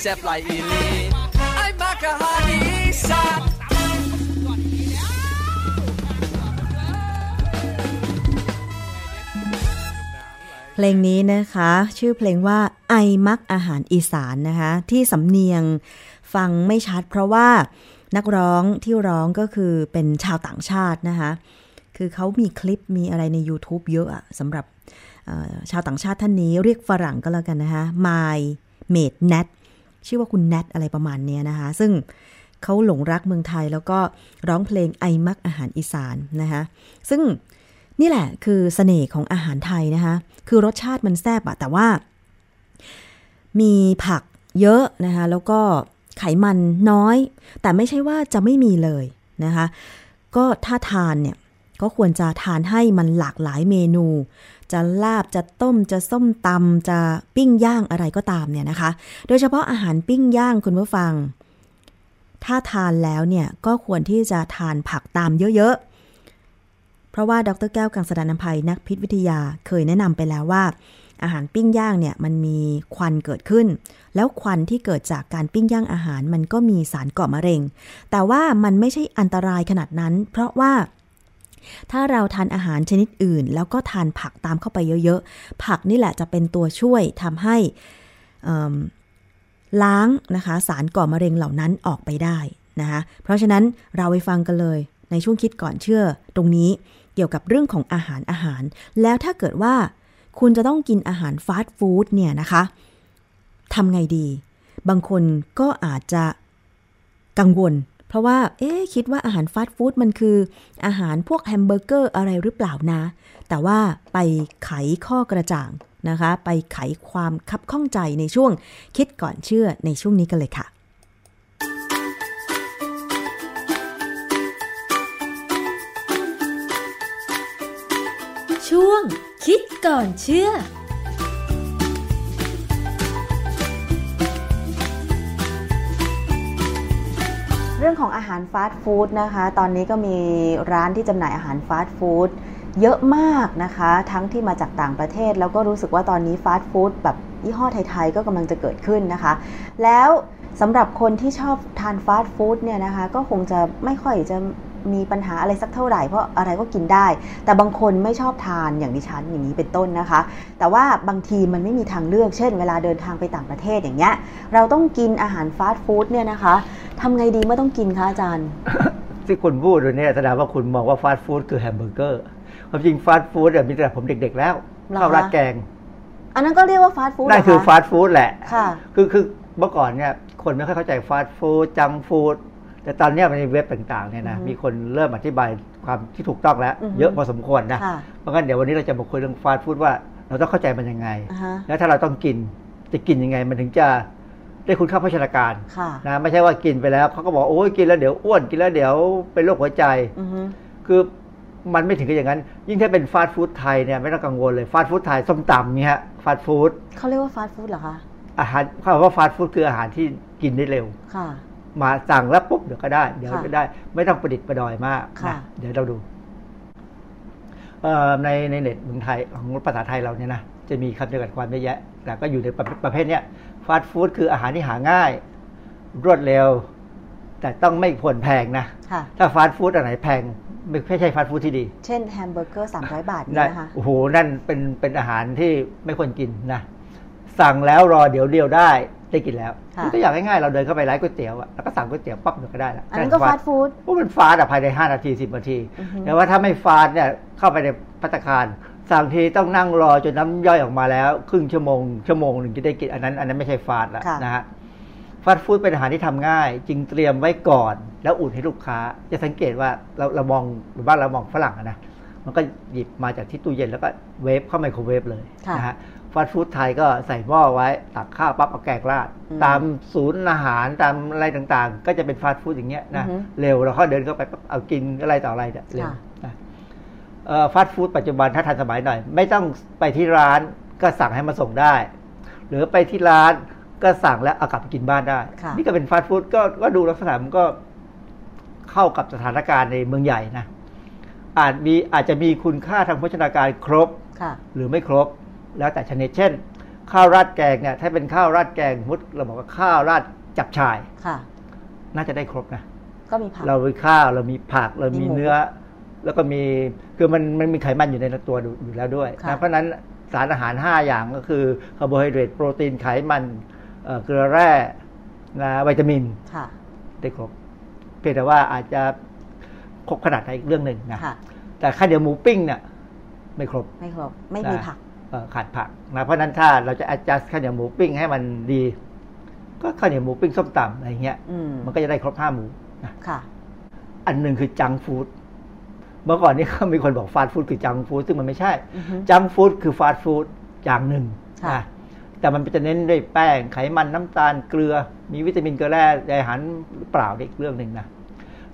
ซ่บไหลอีลีไอ้มักอาหารอีสานเพลงนี้นะคะ ชื่อเพลงว่าไอมักอาหารอีสานนะคะ ที่สำเนียงฟังไม่ชัด เพราะว่านักร้องที่ร้องก็คือเป็นชาวต่างชาตินะคะ คือเขามีคลิปมีอะไรใน YouTube เยอะอะสำหรับชาวต่างชาติท่านนี้เรียกฝรั่งก็แล้วกันนะคะ My Mate Nat ชื่อว่าคุณแนทอะไรประมาณเนี้ยนะคะ ซึ่งเขาหลงรักเมืองไทยแล้วก็ร้องเพลงไอมักอาหารอีสานนะคะซึ่งนี่แหละคือเสน่ห์ของอาหารไทยนะคะ คือรสชาติมันแซ่บอะแต่ว่า มีผักเยอะนะคะ แล้วก็ไขมันน้อย แต่ไม่ใช่ว่าจะไม่มีเลยนะคะ ก็ถ้าทานเนี่ยก็ควรจะทานให้มันหลากหลายเมนู จะลาบจะต้มจะส้มตำจะปิ้งย่างอะไรก็ตามเนี่ยนะคะ โดยเฉพาะอาหารปิ้งย่างคุณผู้ฟัง ถ้าทานแล้วเนี่ยก็ควรที่จะทานผักตามเยอะๆ เพราะว่าดรแก้วกังสดานนภัยนักพิษวิทยาเคยแนะนำไปแล้วว่า อาหารปิ้งย่างเนี่ยมันมีควันเกิดขึ้น แล้วควันที่เกิดจากการปิ้งย่างอาหารมันก็มีสารก่อมะเร็ง แต่ว่ามันไม่ใช่อันตรายขนาดนั้น เพราะว่า ถ้าเราทานอาหารชนิดอื่น แล้วก็ทานผักตามเข้าไปเยอะๆ ผักนี่แหละจะเป็นตัวช่วยทำให้ล้างนะคะสารก่อมะเร็งเหล่านั้นออกไปได้นะคะเพราะฉะนั้นเราไปฟังกันเลยในช่วงคิดก่อนเชื่อตรงนี้เกี่ยวกับเรื่องของอาหารอาหาร แล้วถ้าเกิดว่าคุณจะต้องกินอาหารฟาสต์ฟู้ดเนี่ยนะคะทำไงดี บางคนก็อาจจะกังวล เพราะว่า เอ๊คิดว่าอาหารฟาสต์ฟู้ดมันคือ อาหารพวกแฮมเบอร์เกอร์อะไรหรือเปล่านะ แต่ว่าไปไขข้อกระจ่างนะคะ ไปไขความคับข้องใจในช่วงคิดก่อนเชื่อในช่วงนี้กันเลยค่ะช่วงคิดก่อนเชื่อ รื่องของอาหารฟาสต์ฟู้ดนะคะ ตอนนี้ก็มีร้านที่จำหน่ายอาหารฟาสต์ฟู้ดเยอะมากนะคะ ทั้งที่มาจากต่างประเทศ แล้วก็รู้สึกว่าตอนนี้ฟาสต์ฟู้ดแบบยี่ห้อไทย ๆ ก็กำลังจะเกิดขึ้นนะคะ แล้วสำหรับคนที่ชอบทานฟาสต์ฟู้ดเนี่ยนะคะ ก็คงจะไม่ค่อยจะ มีปัญหาอะไรสักเท่าไหร่เพราะอะไรก็กินได้ แต่บางคนไม่ชอบทานอย่างดิฉันอย่างนี้เป็นต้นนะคะ แต่ว่าบางทีมันไม่มีทางเลือกเช่น เวลาเดินทางไปต่างประเทศอย่างเงี้ยเราต้องกินอาหารฟาสต์ฟู้ดเนี่ยนะคะทำไงดีเมื่อต้องกินคะอาจารย์ ที่คุณพูดเนี่ยแสดงว่าคุณมองว่าฟาสต์ฟู้ดคือแฮมเบอร์เกอร์ความจริงฟาสต์ฟู้ดเนี่ยมีแต่ผมเด็ก ๆ แล้วเหรอคะข้าวราดแกง อันนั้นก็เรียกว่าฟาสต์ฟู้ดนั่นคือฟาสต์ฟู้ดแหละ ค่ะ คือคือเมื่อก่อนเนี่ยคนไม่ค่อยเข้าใจฟาสต์ฟู้ดจังฟู้ด แต่ตอนเนี้ยมันในเว็บต่างๆเนี่ยนะอือฮึมีคนเริ่มอธิบายความที่ถูกต้องแล้วอือฮึเยอะพอสมควรนะค่ะเพราะงั้นเดี๋ยววันนี้เราจะมาคุยเรื่องฟาสต์ฟู้ดว่าเราต้องเข้าใจมันยังไงอ่าฮะแล้วถ้าเราต้องกินจะกินยังไง มันถึงจะได้คุณค่าโภชนาการค่ะนะไม่ใช่ว่ากินไปแล้วเขาก็บอกโอ้ยกินแล้วเดี๋ยวอ้วนกินแล้วเดี๋ยวเป็นโรคหัวใจอือฮึคือมันไม่ถึงกับอย่างนั้น ยิ่งถ้าเป็นฟาสต์ฟู้ดไทยเนี่ยไม่ต้องกังวลเลยฟาสต์ฟู้ดไทยส้มตำเนี่ยฮะฟาสต์ฟู้ดเขาเรียกว่าฟาสต์ฟู้ดเหรอคะอาหารเขาบอกว่าฟาสต์ฟู้ดคืออาหารที่กินได้เร็วค่ะ มาสั่งแล้วปุ๊บเดี๋ยวก็ได้ เดี๋ยวค่ะก็ได้ ไม่ต้องประดิษฐ์ประดอยมากค่ะนะเดี๋ยวเราดูเอ่อในในเน็ตเมืองไทยของภาษาไทยเราเนี่ยนะจะมีคำจำกัดความเยอะแยะแต่ก็อยู่ในประประเภทเนี้ยฟาสต์ฟู้ดคืออาหารที่หาง่าย รวดเร็ว แต่ต้องไม่ผลแพงนะค่ะถ้าฟาสต์ฟู้ดอันไหนแพงไม่ไม่ใช่ฟาสต์ฟู้ดที่ดี เช่นแฮมเบอร์เกอร์300บาทนั่นี่นนะคะโอ้โห นั่นเป็นเป็นอาหารที่ไม่ควรกินนะ สั่งแล้วรอเดี๋ยวเดียวได้ได้กินแล้ว ค่ะตัวอย่างง่ายๆเราเดินเข้าไปร้านก๋วยเตี๋ยวอะแล้วก็สั่งก๋วยเตี๋ยวปั๊บเดี๋ยวก็ได้แล้วอันนั้นก็ฟาสต์ฟู้ดโอ้มันฟาสต์อะภายใน 5 นาที 10 นาทีอือฮึแต่ว่าถ้าไม่ฟาสต์เนี่ยเข้าไปในพัตตาคารสั่งทีต้องนั่งรอจนน้ำย่อยออกมาแล้ว ครึ่งชั่วโมงชั่วโมงหนึ่งจะได้กินอันนั้น อันนั้นไม่ใช่ฟาสต์ละค่ะนะฮะฟาสต์ฟู้ดเป็นอาหารที่ทำง่าย จึงเตรียมไว้ก่อน แล้วอุ่นให้ลูกค้า จะสังเกตว่าเราเรามองหรือบ้านเรามองฝรั่งอะนะมันก็หยิบมาจากที่ตู้เย็นแล้วก็เวฟเข้าไมโครเวฟเลยค่ะนะฮะ ฟาสต์ฟู้ดไทยก็ใส่หม้อไว้ ตักข้าวปั๊บเอาแกงราดอืมตามศูนย์อาหารตามอะไรต่างๆ ก็จะเป็นฟาสต์ฟู้ดอย่างเงี้ยนะอือฮึเร็วเราเข้าเดินเข้าไปปั๊บเอากินอะไรต่ออะไรเนี่ยเร็วค่ะนะเอ่อฟาสต์ฟู้ดปัจจุบันถ้าทันสมัยหน่อย ไม่ต้องไปที่ร้านก็สั่งให้มาส่งได้ หรือไปที่ร้านก็สั่งแล้วเอากลับไปกินบ้านได้ค่ะนี่ก็เป็นฟาสต์ฟู้ดก็ก็ดูลักษณะมันก็เข้ากับสถานการณ์ในเมืองใหญ่นะอาจมีอาจจะมีคุณค่าทางโภชนาการครบค่ะหรือไม่ครบ แล้วแต่ชนิดเช่น ข้าวราดแกงเนี่ย ถ้าเป็นข้าวราดแกงมุดเราบอกว่าข้าวราดจับฉ่ายค่ะ น่าจะได้ครบนะก็มีผักเรามีข้าวเรามีผักเรามีมีหมูเนื้อ แล้วก็มีคือมันมันมีไขมันอยู่ในตัวอยู่แล้วด้วยค่ะนะเพราะฉะนั้นสารอาหาร 5 อย่างก็คือคาร์โบไฮเดรตโปรตีนไขมันเอ่อเกลือแร่นะวิตามินค่ะได้ครบเพียงแต่ว่าอาจจะครบขนาดไหนอีกเรื่องหนึ่งนะค่ะแต่ข้าวเหนียวหมูปิ้งเนี่ยไม่ครบ ไม่ครบ ไม่มีนะผักเอ่อ ขาดผักนะเพราะฉะนั้นถ้าเราจะ adjust ข้าวเหนียวหมูปิ้งให้มันดี ก็ข้าวเหนียวหมูปิ้งส้มตำอะไรเงี้ยอืมมันก็จะได้ครบห้าหมูนะค่ะ อันหนึ่งคือจังฟู้ดเมื่อก่อนนี้ก็มีคนบอกฟาสต์ฟู้ดคือจังฟู้ดซึ่งมันไม่ใช่อือฮึจังฟู้ดคือฟาสต์ฟู้ดอย่างหนึ่งค่ะนะแต่มันจะเน้นด้วยแป้งไขมันน้ำตาลเกลือ มีวิตามินเกลือแร่ใยอาหารหรือเปล่าเนี่ยอีกเรื่องหนึ่งนะ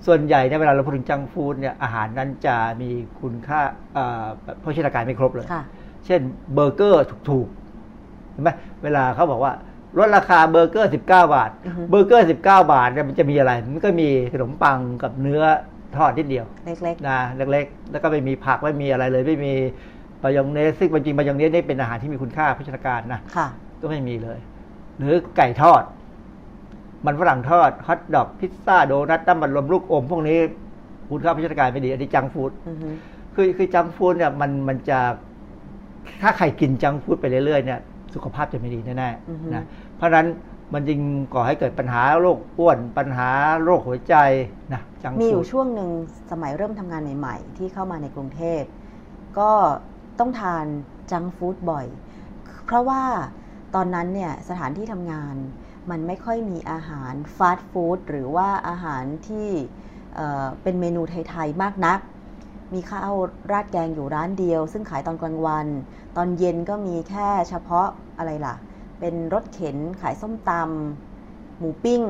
ส่วนใหญ่เนี่ยเวลาเราพูดถึงจังฟู้ดเนี่ยอาหารนั้นจะมีคุณค่าเอ่อโภชนาการไม่ครบเลยค่ะ เช่นเบอร์เกอร์ถูกๆเห็นไหมเวลาเขาบอกว่าลดราคาเบอร์เกอร์ 19 บาทอือฮึเบอร์เกอร์ 19 บาทเนี่ยมันจะมีอะไร มันก็มีขนมปังกับเนื้อทอดนิดเดียว เล็กนะเล็กๆ แล้วก็ไม่มีผักไม่มีอะไรเลย ไม่มีมายองเนสซึ่งจริงๆมายองเนสนี่เป็นอาหารที่มีคุณค่าโภชนาการนะๆค่ะก็ไม่มีเลย หรือไก่ทอด มันฝรั่งทอดฮอทดอกพิซซ่าโดนัทน้ำมันลมลูกอม พวกนี้คุณค่าโภชนาการไม่ดีอันนี้จังฟู้ดอือฮึคือคือจังฟู้ดเนี่ยมันมันจะ ถ้าใครกินจังฟู้ดไปเรื่อยๆเนี่ยสุขภาพจะไม่ดีแน่อือฮึๆนะเพราะฉะนั้นมันจึงก่อให้เกิดปัญหาโรคอ้วนปัญหาโรคหัวใจนะจังมีอฟู้ยู่ดช่วงหนึ่งสมัยเริ่มทำงานใหม่ๆที่เข้ามาในกรุงเทพก็ต้องทานจังก์ฟู้ดบ่อย เพราะว่าตอนนั้นเนี่ยสถานที่ทำงานมันไม่ค่อยมีอาหารฟาสต์ฟู้ดหรือว่าอาหารที่เอ่อเป็นเมนูไทย ๆ มากนัก มีข้าวราดแกงอยู่ร้านเดียว ซึ่งขายตอนกลางวัน ตอนเย็นก็มีแค่เฉพาะอะไรล่ะ เป็นรถเข็นขายส้มตำหมูปิ้ง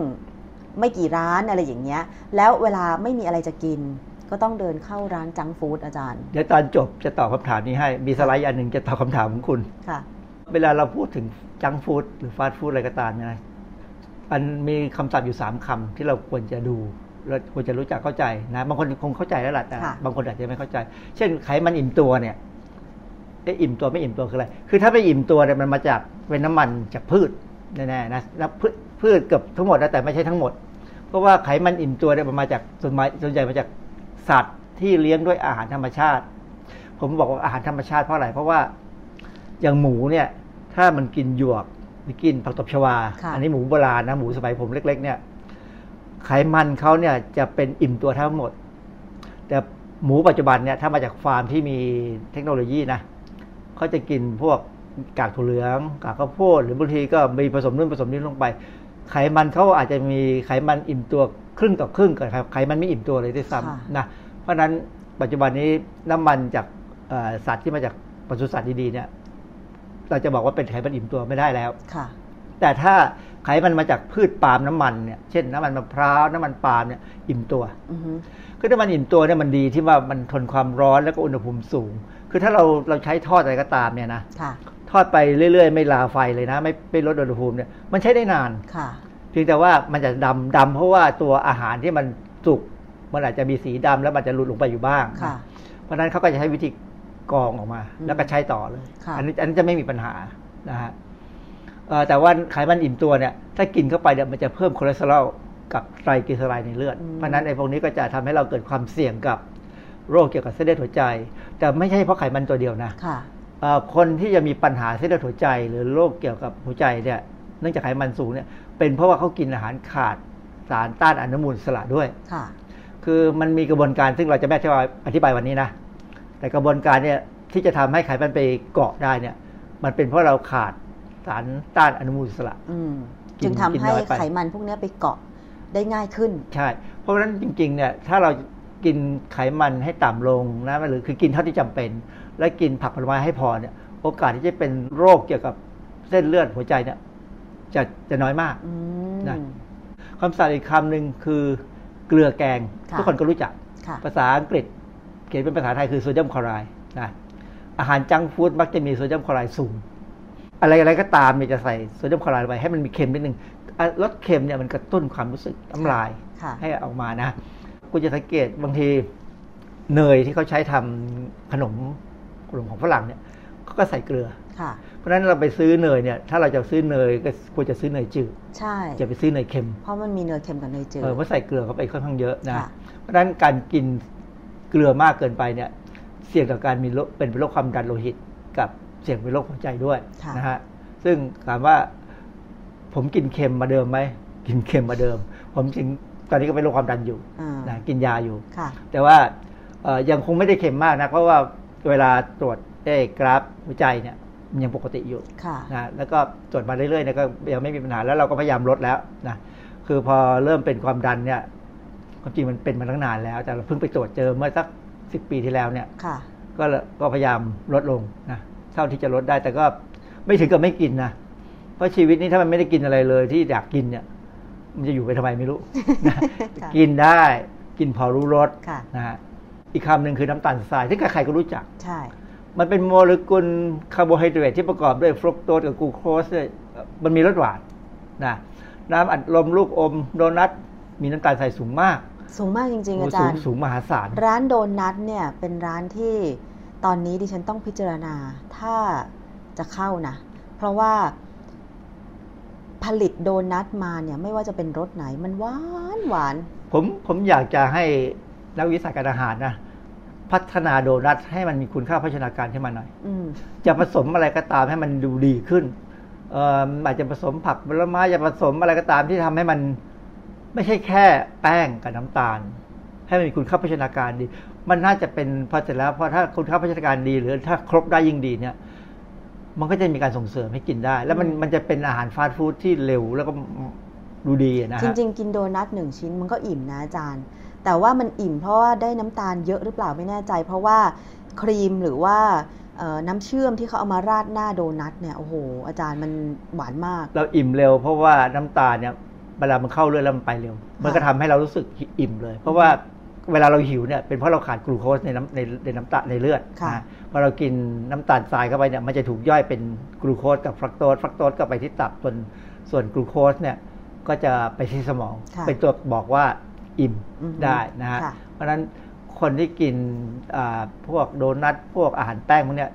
ไม่กี่ร้านอะไรอย่างเงี้ย แล้วเวลาไม่มีอะไรจะกิน ก็ต้องเดินเข้าร้านจังก์ฟู้ดอาจารย์ เดี๋ยวตอนจบจะตอบคำถามนี้ให้ มีสไลด์อันหนึ่งจะตอบคำถามของคุณ ค่ะ เวลาเราพูดถึงจังฟู้ดหรือฟาสต์ฟู้ดอะไรก็ตามเนี่ยนะมันมีคำศัพท์อยู่สามคำที่เราควรจะดู เราควรจะรู้จักเข้าใจนะบางคนคงเข้าใจแล้วล่ะแต่ค่ะบางคนอาจจะไม่เข้าใจ เช่นไขมันอิ่มตัวเนี่ยเอ๊ะอิ่มตัวไม่อิ่มตัวคืออะไรคือถ้าไม่อิ่มตัวเนี่ยมันมาจากเป็นน้ำมันจากพืชแน่ๆนะแล้วพืชพืชเกือบทั้งหมดนะแต่ไม่ใช่ทั้งหมด เพราะว่าไขมันอิ่มตัวเนี่ยมันมาจากส่วนใหญ่ส่วนใหญ่มาจากสัตว์ที่เลี้ยงด้วยอาหารธรรมชาติ ผมบอกว่าอาหารธรรมชาติเพราะอะไรเพราะว่าอย่างหมูเนี่ยถ้ามันกินหยวกหรือกินผักตบชวาค่ะอันี้หมูโบราณนะหมูสมัยผมเล็ก ๆ เนี่ย ไขมันเขาเนี่ยจะเป็นอิ่มตัวทั้งหมด แต่หมูปัจจุบันเนี่ยถ้ามาจากฟาร์มที่มีเทคโนโลยีนะเขาจะกินพวกกากถั่วเหลือง กากข้าวโพดหรือบางทีก็มีผสมนู่นผสมนี่ลงไป ไขมันเขาอาจจะมีไขมันอิ่มตัวครึ่งต่อครึ่งกับไขมันไม่อิ่มตัวเลยด้วยค่ะซ้ำนะเพราะฉะนั้นปัจจุบันนี้น้ำมันจากเอ่อสัตว์ที่มาจากปศุสัตว์ดีๆเนี่ย เราจะบอกว่าเป็นไขมันอิ่มตัวไม่ได้แล้วค่ะ แต่ถ้า ไขมันมาจากพืชปาล์มน้ำมันเนี่ยเช่นน้ำมันมะพร้าวน้ำมันปาล์มเนี่ยอิ่มตัวอือฮึคือน้ำมันอิ่มตัวเนี่ยมันดีที่ว่ามันทนความร้อนแล้วก็อุณหภูมิสูง คือถ้าเราเราใช้ทอดอะไรก็ตามเนี่ยนะค่ะทอดไปเรื่อยๆ ไม่ลาไฟเลยนะ ไม่ไม่ลดอุณหภูมิเนี่ยมันใช้ได้นานค่ะเพียงแต่ว่ามันจะดำดำเพราะว่าตัวอาหารที่มันสุกมันอาจจะมีสีดำแล้วมันจะหลุดลงไปอยู่บ้างค่ะเพราะฉะนั้นเขาก็จะใช้วิธีกรองออกมาอืมแล้วก็ใช้ต่อเลยค่ะอันนี้อันนี้จะไม่มีปัญหานะฮะเอ่อ แต่ว่าไขมันอิ่มตัวเนี่ยถ้ากินเข้าไปเนี่ยมันจะเพิ่มคอเลสเตอรอลกับไตรกลีเซอไรด์ในเลือดอืมเพราะฉะนั้นไอ้พวกนี้ก็จะทำให้เราเกิดความเสี่ยงกับโรคเกี่ยวกับเส้นเลือดหัวใจ แต่ไม่ใช่เพราะไขมันตัวเดียวนะค่ะเอ่อคนที่จะมีปัญหาเส้นเลือดหัวใจ หรือโรคเกี่ยวกับหัวใจเนี่ยเนื่องจากไขมันสูงเนี่ยเป็นเพราะว่าเขากินอาหารขาดสารต้านอนุมูลอิสระด้วยค่ะคือมันมีกระบวนการซึ่งเราจะไม่อธิบายอธิบายวันนี้นะ แต่กระบวนการเนี่ยที่จะทำให้ไขมันไปเกาะได้เนี่ย มันเป็นเพราะเราขาด สารต้านอนุมูลอิสระอืมกินจึงทำกินให้น้อยไปไขมันพวกเนี้ยไปเกาะได้ง่ายขึ้น ใช่ เพราะฉะนั้นจริงๆเนี่ยถ้าเรากินไขมันให้ต่ำลงนะหรือคือกินเท่าที่จำเป็น และกินผักผลไม้ให้พอเนี่ยโอกาสที่จะเป็นโรคเกี่ยวกับเส้นเลือดหัวใจเนี่ยจะจะน้อยมากอืมนะคำศัพท์อีกคำหนึ่งคือเกลือแกงค่ะทุกคนก็รู้จักค่ะภาษาอังกฤษ เขียนเป็นภาษาไทยคือโซเดียมคลอไรด์นะอาหารจังก์ฟู้ดมักจะมีโซเดียมคลอไรด์สูง อะไรอะไรก็ตามเนี่ยจะใส่โซเดียมคลอไรด์ไปให้มันมีเค็มนิดนึงอะรสเค็มเนี่ยมันกระตุ้นความรู้สึกน้ำลายค่ะให้ออกมานะคุณจะสังเกตบางทีเนยที่เขาใช้ทำขนมขนมของฝรั่งเนี่ยเขาก็ใส่เกลือค่ะเพราะฉะนั้นเราไปซื้อเนยเนี่ย ถ้าเราจะซื้อเนยก็ควรจะซื้อเนยจืดใช่จะไปซื้อเนยเค็ม เพราะมันมีเนยเค็มกับเนยจืดเออเพราะใส่เกลือเข้าไปค่อนข้างเยอะนะค่ะเพราะฉะนั้นการกินเกลือมากเกินไปเนี่ย เสี่ยงต่อการมีโรคเป็นโรคความดันโลหิตกับ เสี่ยงเป็นโรคหัวใจด้วยค่ะนะฮะซึ่งถามว่าผมกินเค็มมาเดิมไหมกินเค็มมาเดิม ผมจริงตอนนี้ก็เป็นโรคความดันอยู่อ่านะกินยาอยู่ค่ะแต่ว่าเอ่อยังคงไม่ได้เค็มมากนะเพราะว่าเวลาตรวจได้กราฟหัวใจเนี่ยมันยังปกติอยู่ค่ะนะแล้วก็ตรวจมาเรื่อยๆเนี่ยก็ยังไม่มีปัญหาแล้วเราก็พยายามลดแล้วนะคือพอเริ่มเป็นความดันเนี่ยความจริงมันเป็นมาตั้งนานแล้ว แต่เราเพิ่งไปตรวจเจอเมื่อสักสิบปีที่แล้วเนี่ยค่ะก็เลยก็พยายามลดลงนะ เท่าที่จะลดได้ แต่ก็ไม่ถึงกับไม่กินนะเพราะชีวิตนี้ถ้ามันไม่ได้กินอะไรเลยที่อยากกินเนี่ย มันจะอยู่ไปทำไมไม่รู้นะค่ะกินได้กินพอรู้รสค่ะนะฮะอีกคำหนึ่งคือน้ำตาลทรายที่ใครๆก็รู้จักใช่ มันเป็นโมเลกุลคาร์โบไฮเดรตที่ประกอบด้วยฟรุกโตสกับกลูโคสเนี่ยมันมีรสหวานนะน้ำอัดลมลูกอมโดนัทมีน้ำตาลทรายสูงมาก สูงมากจริงๆโอ้อาจาสูรงย์สูงมหาศาล ร้านโดนัทเนี่ยเป็นร้านที่ ตอนนี้ดิฉันต้องพิจารณาถ้าจะเข้านะ เพราะว่าผลิตโดนัทมาเนี่ยไม่ว่าจะเป็นรสไหนมันหวานหวาน ผมผมอยากจะให้นักวิชาการอาหารนะพัฒนาโดนัทให้มันมีคุณค่าโภชนาการขึ้นมาหน่อยอืมจะผสมอะไรก็ตามให้มันดูดีขึ้นเอ่ออาจจะผสมผักผลไม้จะผสมอะไรก็ตามที่ทำให้มันไม่ใช่แค่แป้งกับน้ำตาล ให้มันมีคุณค่าโภชนาการดี มันน่าจะเป็นพอเสร็จแล้วพอถ้าคุณค่าโภชนาการดีหรือถ้าครบได้ยิ่งดีเนี่ยมันก็จะมีการส่งเสริมให้กินได้ แล้วมันมันจะเป็นอาหารฟาสต์ฟู้ดที่เร็วแล้วก็ดูดีอะนะจฮะริง ๆ กินโดนัทหนึ่งชิ้นมันก็อิ่มนะอาจารย์ แต่ว่ามันอิ่มเพราะว่าได้น้ำตาลเยอะหรือเปล่าไม่แน่ใจ เพราะว่าครีมหรือว่าเอ่อน้ำเชื่อมที่เขาเอามาราดหน้าโดนัทเนี่ยโอ้โห อาจารย์มันหวานมาก เราอิ่มเร็ว เพราะว่าน้ำตาลเนี่ยเวลามันเข้าเลือดแล้วมันไปเร็ว มันก็ทำให้เรารู้สึกอิ่มเลย เพราะว่า เวลาเราหิวเนี่ยเป็นเพราะเราขาดกลูโคสในน้ำในในน้ำตาลในเลือดค่ะนะพอเรากินน้ำตาลทรายเข้าไปเนี่ยมันจะถูกย่อยเป็นกลูโคสกับฟรุกโตสฟรุกโตสก็ไปที่ตับส่วนส่วนกลูโคสเนี่ยก็จะไปที่สมองค่ะเป็นตัวบอกว่าอิ่มอือฮึได้นะฮะค่ะเพราะฉะนั้นคนที่กินอ่าพวกโดนัทพวกอาหารแป้งพวกเนี้ย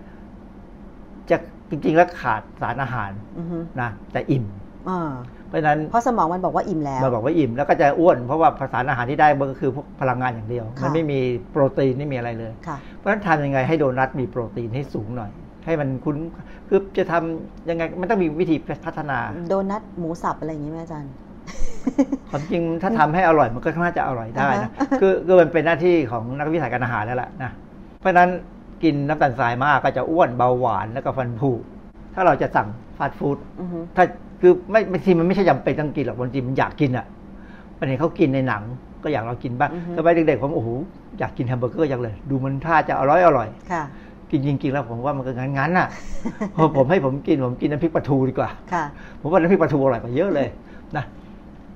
จะจริงๆแล้วขาดสารอาหารอือฮึนะแต่อิ่มอ่า เพราะฉะนั้นเพราะสมองมันบอกว่าอิ่มแล้วมันบอกว่าอิ่มแล้วก็จะอ้วนเพราะว่าสารอาหารที่ได้มันก็คือพวกพลังงานอย่างเดียวค่ะมันไม่มีโปรตีนไม่มีอะไรเลยค่ะเพราะฉะนั้นทำยังไงให้โดนัทมีโปรตีนให้สูงหน่อย ให้มันคุ้นคือจะทำยังไงมันต้องมีวิธีพัฒนา โดนัทหมูสับอะไรอย่างนี้ไหมอาจารย์ความจริงถ้าทำให้อร่อยมันก็น่าจะอร่อยได้นะอ่าฮะคือคือมันเป็นหน้าที่ของนักวิชาการอาหารแล้วล่ะนะเพราะฉะนั้นกินน้ำตาลทรายมากก็จะอ้วนเบาหวานแล้วก็ฟันผุถ้าเราจะสั่งฟาสต์ฟู้ดอือฮึถ้า คือไม่บางทีมันไม่ใช่จำเป็นต้องกินหรอกบางทีมันอยากกินอะมันเห็นเขากินในหนังก็อยากเรากินบ้างอือฮึ สมัยเด็กๆผมโอ้โหอยากกินแฮมเบอร์เกอร์จังเลย ดูมันท่าจะอร่อยอร่อยค่ะ กินจริงๆแล้วผมว่ามันก็งั้นๆน่ะ พอผมให้ผมกินผมกินน้ำพริกปลาทูดีกว่า ค่ะ ผมว่าน้ำพริกปลาทูอร่อยกว่าเยอะเลยนะ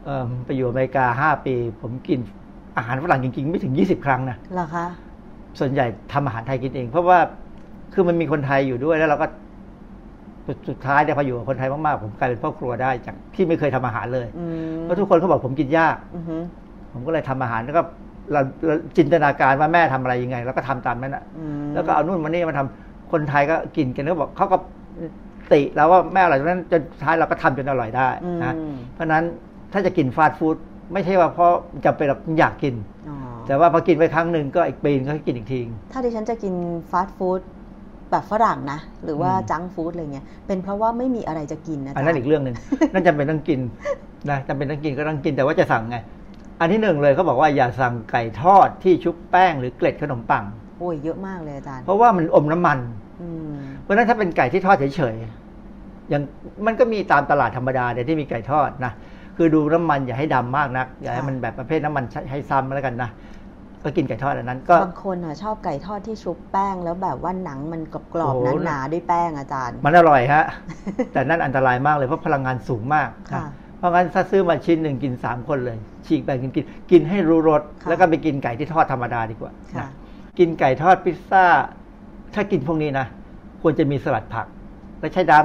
เอิ่มไปอยู่อเมริกาห้าปี ผมกินอาหารฝรั่งจริงๆ ไม่ถึงยี่สิบครั้งนะ เหรอคะ ส่วนใหญ่ทำอาหารไทยกินเอง เพราะว่าคือมันมีคนไทยอยู่ด้วยแล้วเราก็ สุดสุดท้ายเนี่ยพออยู่กับคนไทยมากๆผมกลายเป็นพ่อครัวได้จากที่ไม่เคยทำอาหารเลยอืมเพราะทุกคนเขาบอกผมกินยากอือฮึผมก็เลยทำอาหารแล้วก็เราเราจินตนาการว่าแม่ทำอะไรยังไง แล้วก็ทำตามนั้นอะอืมแล้วก็เอานู่นมานี่มาทำคนไทยก็กินกันแล้วบอกเขาก็ติแล้วว่าแม่อร่อยจนนั้นจนสุดท้ายเราก็ทำจนอร่อยได้นะอืมเพราะฉะนั้นถ้าจะกินฟาสต์ฟู้ดไม่ใช่ว่าเพราะจำเป็นหรอกอยากกินอ๋อแต่ว่าพอกินไปครั้งหนึ่งก็อีกปีนงก็ให้กินอีกทีถ้าดิฉันจะกินฟาสต์ฟู้ด แบบฝรั่งนะ หรือว่าอืมจังก์ฟู้ดอะไรเงี้ยเป็นเพราะว่าไม่มีอะไรจะกินนะอันนั้นอีกเรื่องหนึ่งนั่นจำเป็นต้องกินนะจำเป็นต้องกินก็ต้องกินแต่ว่าจะสั่งไง อันที่หนึ่งเลยเขาบอกว่าอย่าสั่งไก่ทอดที่ชุบแป้งหรือเกล็ดขนมปังโอ้ยเยอะมากเลยอาจารย์เพราะว่ามันอมน้ำมันอืมเพราะฉะนั้นถ้าเป็นไก่ที่ทอดเฉยๆอย่างมันก็มีตามตลาดธรรมดาเนี่ยที่มีไก่ทอดนะคือดูน้ำมันอย่าให้ดำมากนักอย่าให้มันแบบประเภทน้ำมันใช้ให้ซ้ำแล้วกันนะ ก็กินไก่ทอดอันนั้น ก็บางคนอะชอบไก่ทอดที่ชุบแป้งแล้วแบบว่าหนังมันกรอบโอ้โหๆหนาๆด้วยแป้งอาจารย์ มันอร่อยฮะ แต่นั่นอันตรายมากเลยเพราะพลังงานสูงมากนะค่ะเพราะงั้นถ้าซื้อมาชิ้นหนึ่งกินสามคนเลย ฉีกแบ่งกินกินกินให้รู้รสค่ะแล้วก็ไปกินไก่ที่ทอดธรรมดาดีกว่าค่ะนะกินไก่ทอดพิซซ่า ถ้ากินพวกนี้นะควรจะมีสลัดผัก และใช้น้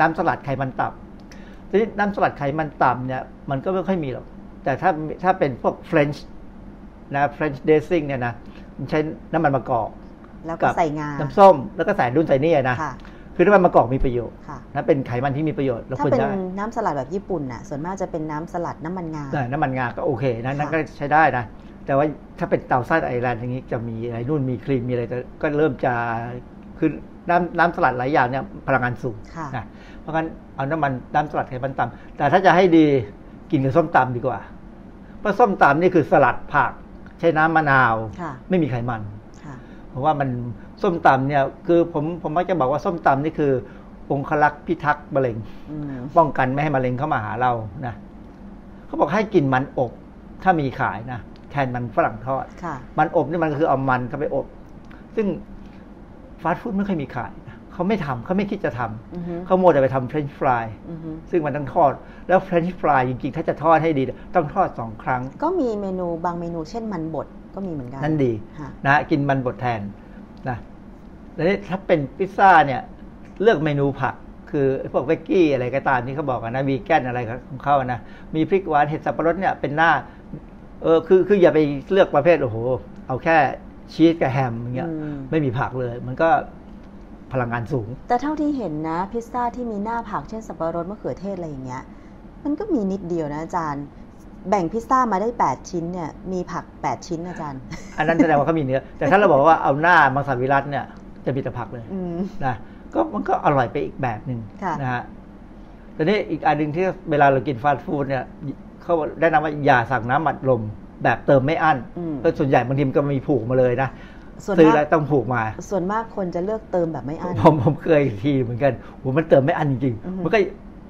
น้ำสลัดไขมันต่ำทีนี้น้ำสลัดไขมันต่ำเนี่ยมันก็ไม่ค่อยมีหรอกแต่ถ้าถ้าเป็นพวกเฟรนช์ นะเฟรนช์เดซิ่งเนี่ยนะมันใช้น้ำมันมะกอกแล้วก็ใส่งาน้ำส้ม แล้วก็ใส่ดุนใส่นี่นะค่ะคือน้ำมันมะกอกมีประโยชน์ค่ะนะเป็นไขมันที่มีประโยชน์เราถ้าควรเป็นได้น้ำสลัดแบบญี่ปุ่นน่ะส่วนมากจะเป็นน้ำสลัดน้ำมันงาแต่น้ำมันงาก็โอเคนะนั่นค่ะก็ใช้ได้นะแต่ว่าถ้าเป็นเตาไส้ไอแลนด์อย่างนี้จะมีอะไรนู่นมีครีมมีอะไรก็ก็เริ่มจะคือน้ำน้ำสลัดหลายอย่างเนี่ยพลังงานสูงค่ะนะเพราะงั้นเอาน้ำมันน้ำสลัดไขมันต่ำแต่ถ้าจะให้ดีกินกับส้มตำดีกว่าเพราะส้มตำนี่คือสลัดผักใช้น้ำมะนาวค่ะไม่มีไขมันค่ะเพราะว่ามันส้มตำเนี่ย คือผมผมมักจะบอกว่าส้มตำนี่คือ องครักษ์พิทักษ์มะเร็งอืมป้องกันไม่ให้มะเร็งเข้ามาหาเรานะเขาบอกให้กินมันอบ ถ้ามีขายนะแทนมันฝรั่งทอดค่ะมันอบนี่มันก็คือเอามันเข้าไปอบ ซึ่งฟาสต์ฟู้ดไม่เคยมีขายนะเขาไม่ทำเขาไม่คิดจะทำอือฮึเขามัวแต่ไปทำเฟรนช์ฟรายอือฮึซึ่งมันต้องทอด แล้วเฟรนช์ฟรายจริงๆ ถ้าจะทอดให้ดี ต้องทอดสองครั้ง ก็มีเมนูบางเมนูเช่นมันบดก็มีเหมือนกัน นั่นดีค่ะนะกินมันบดแทนนะแล้วนี่ถ้าเป็นพิซซ่าเนี่ย เลือกเมนูผักคือไอ้พวกเวกกี้อะไรก็ตามที่เขาบอกกันนะวีแกนอะไรของเขาอะนะมีพริกหวานเห็ดสับปะรดเนี่ยเป็นหน้าเออคือคืออย่าไปเลือกประเภทโอ้โห เอาแค่ชีสกับแฮมอย่างเงี้ยอืมไม่มีผักเลย มันก็พลังงานสูง แต่เท่าที่เห็นนะ พิซซ่าที่มีหน้าผักเช่นสับปะรดมะเขือเทศอะไรอย่างเงี้ย มันก็มีนิดเดียวนะอาจารย์ แบ่งพิซซ่ามาได้ 8 ชิ้นเนี่ยมีผัก 8 ชิ้นอาจารย์ อันนั้นแสดงว่าเขามีเนื้อ แต่ถ้าเราบอกว่าเอาหน้ามังสวิรัตเนี่ยจะมีแต่ผักเลยอืมนะก็มันก็อร่อยไปอีกแบบหนึ่งค่ะนะฮะแต่นี่อีกอันหนึ่งที่เวลาเรากินฟาสต์ฟู้ดเนี่ยเขาแนะนำว่าอย่าสั่งน้ำอัดลมแบบเติมไม่อั้นอืมก็ส่วนใหญ่บางทีมันก็มีผูกมาเลยนะส่วนซื้อมากแล้วต้องผูกมา ส่วนมากคนจะเลือกเติมแบบไม่อั้นผมผมเคยทีเหมือนกันโหมันเติมไม่อั้นจริงอือฮึๆมันก็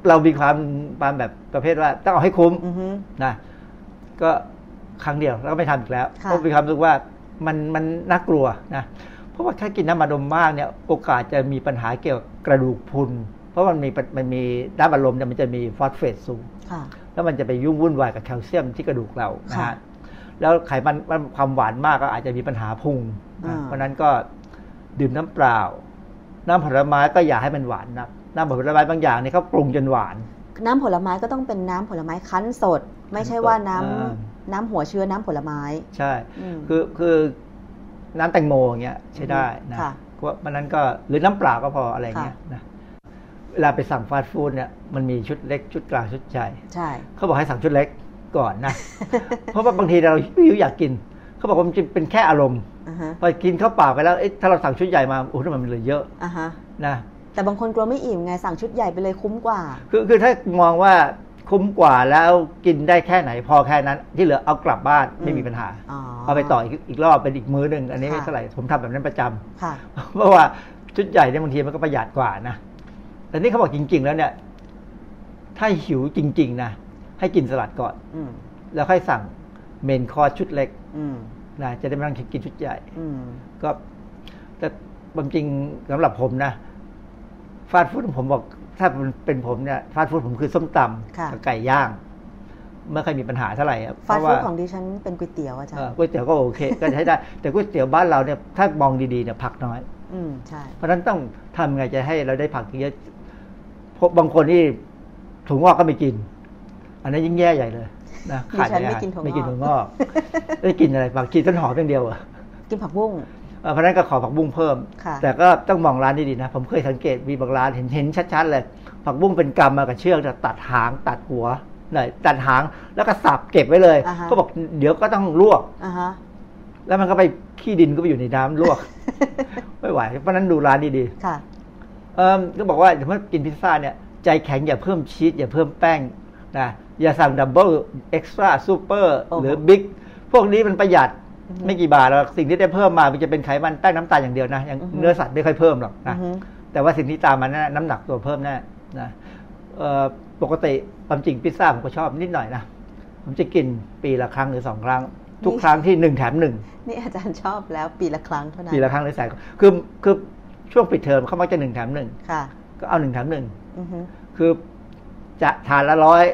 เรามีความความแบบประเภทว่าต้องเอาให้คุ้มอือฮึนะก็ครั้งเดียวแล้วก็ไม่ทำอีกแล้วค่ะเพราะมีความรู้สึกว่ามันมันน่ากลัวนะเพราะว่าถ้ากินน้ำมันลมมากเนี่ยโอกาสจะมีปัญหาเกี่ยวกับกระดูกพรุนเพราะมันมีมันมีน้ำมันลมเนี่ยมันจะมีฟอสเฟตสูงค่ะแล้วมันจะไปยุ่งวุ่นวายกับแคลเซียมที่กระดูกเรานะค่ะฮะแล้วไขมันมันความหวานมากก็อาจจะมีปัญหาพุงนะอ่าเพราะฉะนั้นก็ดื่มน้ำเปล่า น้ำผลไม้ก็อย่าให้มันหวานนัก น้ำผลไม้บางอย่างเนี่ยเขาปรุงจนหวาน น้ำผลไม้ก็ต้องเป็นน้ำผลไม้คั้นสด ไม่ใช่ว่าน้ำอ่าน้ำหัวเชื้อน้ำผลไม้ ใช่อืมคือคือน้ำแตงโมอย่างเงี้ยใช้ได้นะค่ะเพราะมันนั้นก็หรือน้ำเปล่าก็พออะไรเงี้ยนะเวลาไปสั่งฟาสต์ฟู้ดเนี่ยมันมีชุดเล็กชุดกลางชุดใหญ่ใช่เขาบอกให้สั่งชุดเล็กก่อนนะ เพราะว่าบางทีเราหิวอยากกิน เขาบอกว่ามันจะเป็นแค่อารมณ์อ่าฮะพอกินข้าวเปล่าไปแล้วเอ๊ะถ้าเราสั่งชุดใหญ่มาโอ้โหทำไมมันเหลือเยอะอ่าฮะนะ แต่บางคนกลัวไม่อิ่มไงสั่งชุดใหญ่ไปเลยคุ้มกว่า คือคือถ้ามองว่าคุ้มกว่าแล้วกินได้แค่ไหนพอแค่นั้น ที่เหลือเอากลับบ้านไม่มีปัญหาอ๋อเอาไปต่ออีกอีกรอบเป็นอีกมื้อหนึ่งอันนี้ไม่ค่ะเท่าไหร่ผมทำแบบนั้นประจำค่ะเพราะว่าชุดใหญ่เนี่ยบางทีมันก็ประหยัดกว่านะแต่นี่เขาบอกจริง ๆ แล้วเนี่ย ถ้าหิวจริง ๆ นะให้กินสลัดก่อนอืมแล้วค่อยสั่งเมนคอร์สชุดเล็กอืมนะจะได้ไม่ต้องกินชุดใหญ่อืมก็แต่ความจริงสำหรับผมนะ ฟาสต์ฟู้ดผมบอกถ้าเป็นผมเนี่ยฟาสต์ฟู้ดผมคือส้มตค่ะำกับไก่ย่างไม่เคยมีปัญหาเท่าไหร่อะเพฟาสราะต์ว่าฟู้ดของดิฉันเป็นก๋วยเตี๋ยวอาจารเอ่อย์ก๋วยเตี๋ยวก็โอเคก็ใช้ได้ แต่ก๋วยเตี๋ยวบ้านเราเนี่ยถ้ามองดีๆเนี่ยผักน้อย อืมใช่เพราะฉะนั้นต้องทำไงจะให้เราได้ผักเยอะเพราะบางคนที่ถุงงอกก็ไม่กิน อันนั้นยิ่งแย่ใหญ่เลยนะดิฉันไม่อาหารกินถั่วงอกไม่กินถั่วงอกได้กินอะไรผักชีต้นหอมอย่างเดียวเหรอะกินผักบุ้ง เพราะฉะนั้นก็ขอผักบุ้งเพิ่มค่ะแต่ก็ต้องมองร้านดีๆนะ ผมเคยสังเกตมีบางร้านเห็นเห็นชัดๆเลย ผักบุ้งเป็นกำมากับเชือกเนี่ยตัดหางตัดหัวหน่อยตัดหางแล้วก็สับเก็บไว้เลยอ่าฮะก็บอกเดี๋ยวก็ต้องลวกอ่าฮะแล้วมันก็ไปขี้ดินก็ไปอยู่ในน้ำลวกไม่ไหวเพราะฉะนั้นดูร้านดีๆค่ะเออก็บอกว่าถ้ากินพิซซ่าเนี่ยใจแข็งอย่าเพิ่มชีสอย่าเพิ่มแป้งนะอย่าสั่ง double extra super โอ้โหหรือ big พวกนี้มันประหยัดอือฮึ ไม่กี่บาทแล้วสิ่งที่ได้เพิ่มมามันจะเป็นไขมันแป้งน้ำตาลอย่างเดียวนะอย่างอือฮึเนื้อสัตว์ไม่ค่อยเพิ่มหรอกอืนะอฮึแต่ว่าสิ่งที่ตามมานะน้ำหนักตัวเพิ่มแน่นะเอ่อปกติความจริงพิซซ่าผมก็ชอบนิดหน่อยนะผมจะกินปีละครั้งหรือสองครั้ง ทุกครั้งที่หนึ่งแถมหนึ่งนี่อาจารย์ชอบแล้วปีละครั้งเท่านั้นปีละครั้งหรือแสนคือคือช่วงปิดเทอมเขามักจะหนึ่งแถมหนึ่งค่ะก็เอาหนึ่งแถมหนึ่งอือฮึคือจะทานละร้อย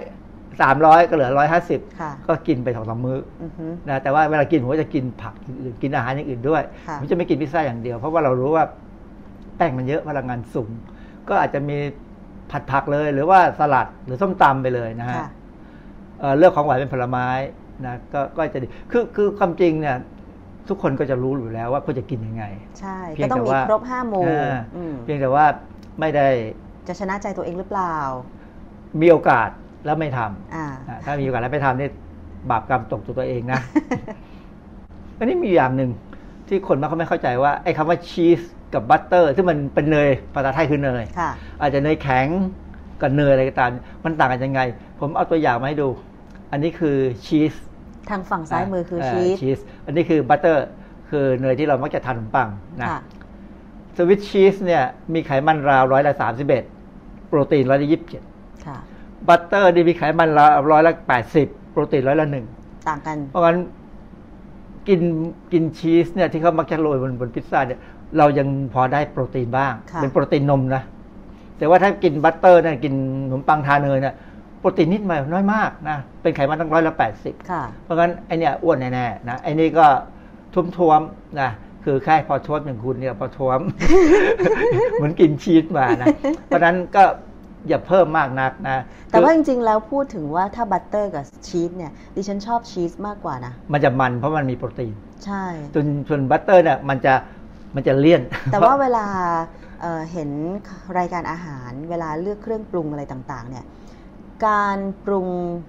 สามร้อยก็เหลือร้อยห้าสิบค่ะก็กินไปสองสามมื้ออือฮึนะแต่ว่าเวลากินผมก็จะกินผักอย่างอื่นกินอาหารอย่างอื่นด้วยค่ะผมจะไม่กินพิซซ่าอย่างเดียว เพราะว่าเรารู้ว่าแป้งมันเยอะพลังงานสูง ก็อาจจะมีผัดผักเลย หรือว่าสลัดหรือส้มตำไปเลยนะฮะค่ะเอ่อเลือกของหวานเป็นผลไม้นะก็ก็จะดีคือคือความจริงเนี่ยทุกคนก็จะรู้อยู่แล้วว่าควรจะกินยังไง ใช่เพีก็ยงต้องแต่มีว่าครบห้าหมู่อ่าอืมเพียงแต่ว่าไม่ได้จะชนะใจตัวเองหรือเปล่า มีโอกาส แล้วไม่ทำอ่าอ่าถ้ามีโอกาสแล้วไม่ทำนี่บาปกรรมตกตัวตัวเองนะอันนี้มีอย่างหนึ่งที่คนมักไม่เข้าใจว่าไอ้คำว่าชีสกับบัตเตอร์ที่งมันเป็นเนยภาษาไทยคือเนยค่ะอาจจะเนยแข็งกับเนยอะไรก็ตามมันต่างกันยังไง ผมเอาตัวอย่างมาให้ดู อันนี้คือชีสทางฝั่งซ้ายมือคือชีสชีสอันนี้คือ butter คือเนยที่เรามักจะทานขนมปังนะค่ะสวิตชีสเนี่ยมีไขมันราวร้อยละสามสิบเอ็ดโปรตีนร้อยละยี่สิบเจ็ดค่ะ butter นี่มีไขมันราวร้อยละแปดสิบโปรตีนร้อยละหนึ่งต่างกัน เพราะงั้นกินกินชีสเนี่ยที่เขามักจะโรยบนบนพิซซ่าเนี่ยเรายังพอได้โปรตีนบ้างค่ะเป็นโปรตีนนมนะ แต่ว่าถ้ากิน butter เนี่ยกินขนมปังทาเนยเนี่ยโปรตีนนิดหน่อยน้อยมากนะ เป็นไขมันตั้งร้อยละแปดสิบค่ะเพราะงั้นไอเนี่ยอ้วนแน่ๆนะไอนี่ก็ท้วมท้วมๆนะคือแค่พอท้วมอย่างคุณเนี่ยพอท้วม เหมือนกินชีสมานะ เพราะฉะนั้นก็ อย่าเพิ่มมากนักนะ แต่ว่าคือจริงๆ แล้วพูดถึงว่าถ้า butter กับชีสเนี่ยดิฉันชอบชีสมากกว่านะ มันจะมันเพราะมันมีโปรตีน ใช่ส่วนส่วน butter เนี่ยมันจะมันจะเลี่ยน แต่ว่าเวลาเอ่อเห็นรายการอาหารเวลาเลือกเครื่องปรุงอะไรต่างๆ เนี่ยการปรุง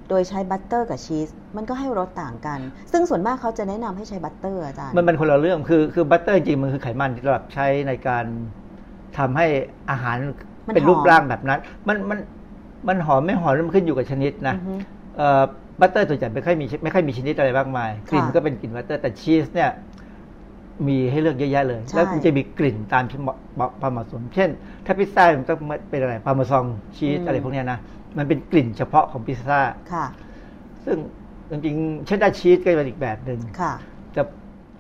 โดยใช้ butter กับชีสมันก็ให้รสต่างกัน ซึ่งส่วนมากเขาจะแนะนำให้ใช้ butter อาจารย์มันเป็นคนละเรื่องคือคือ butter จริงๆมันคือไขมันที่เราใช้ในการทำให้อาหาร มันเป็นรูปหอมร่างแบบนั้น มันมันมันหอมไม่หอมมันขึ้นอยู่กับชนิดนะอือฮึเอ่อ butter ส่วนใหญ่ไม่ค่อยมีไม่ค่อยมีชนิดอะไรมากมายกลิ่นค่ะก็เป็นกลิ่น butter แต่ชีสเนี่ยมีให้เลือกเยอะแยะเลยใช่แล้วมันจะมีกลิ่นตามที่เหมาะเหมาะความเหมาะสม เช่น ถ้าพิซซ่ามันต้องเป็นอะไร Parmesan cheese อะไรพวกเนี้ยนะ มันเป็นกลิ่นเฉพาะของพิซซ่าค่ะ ซึ่งจริงๆ cheddar cheese ก็เป็นอีกแบบหนึ่งค่ะจะ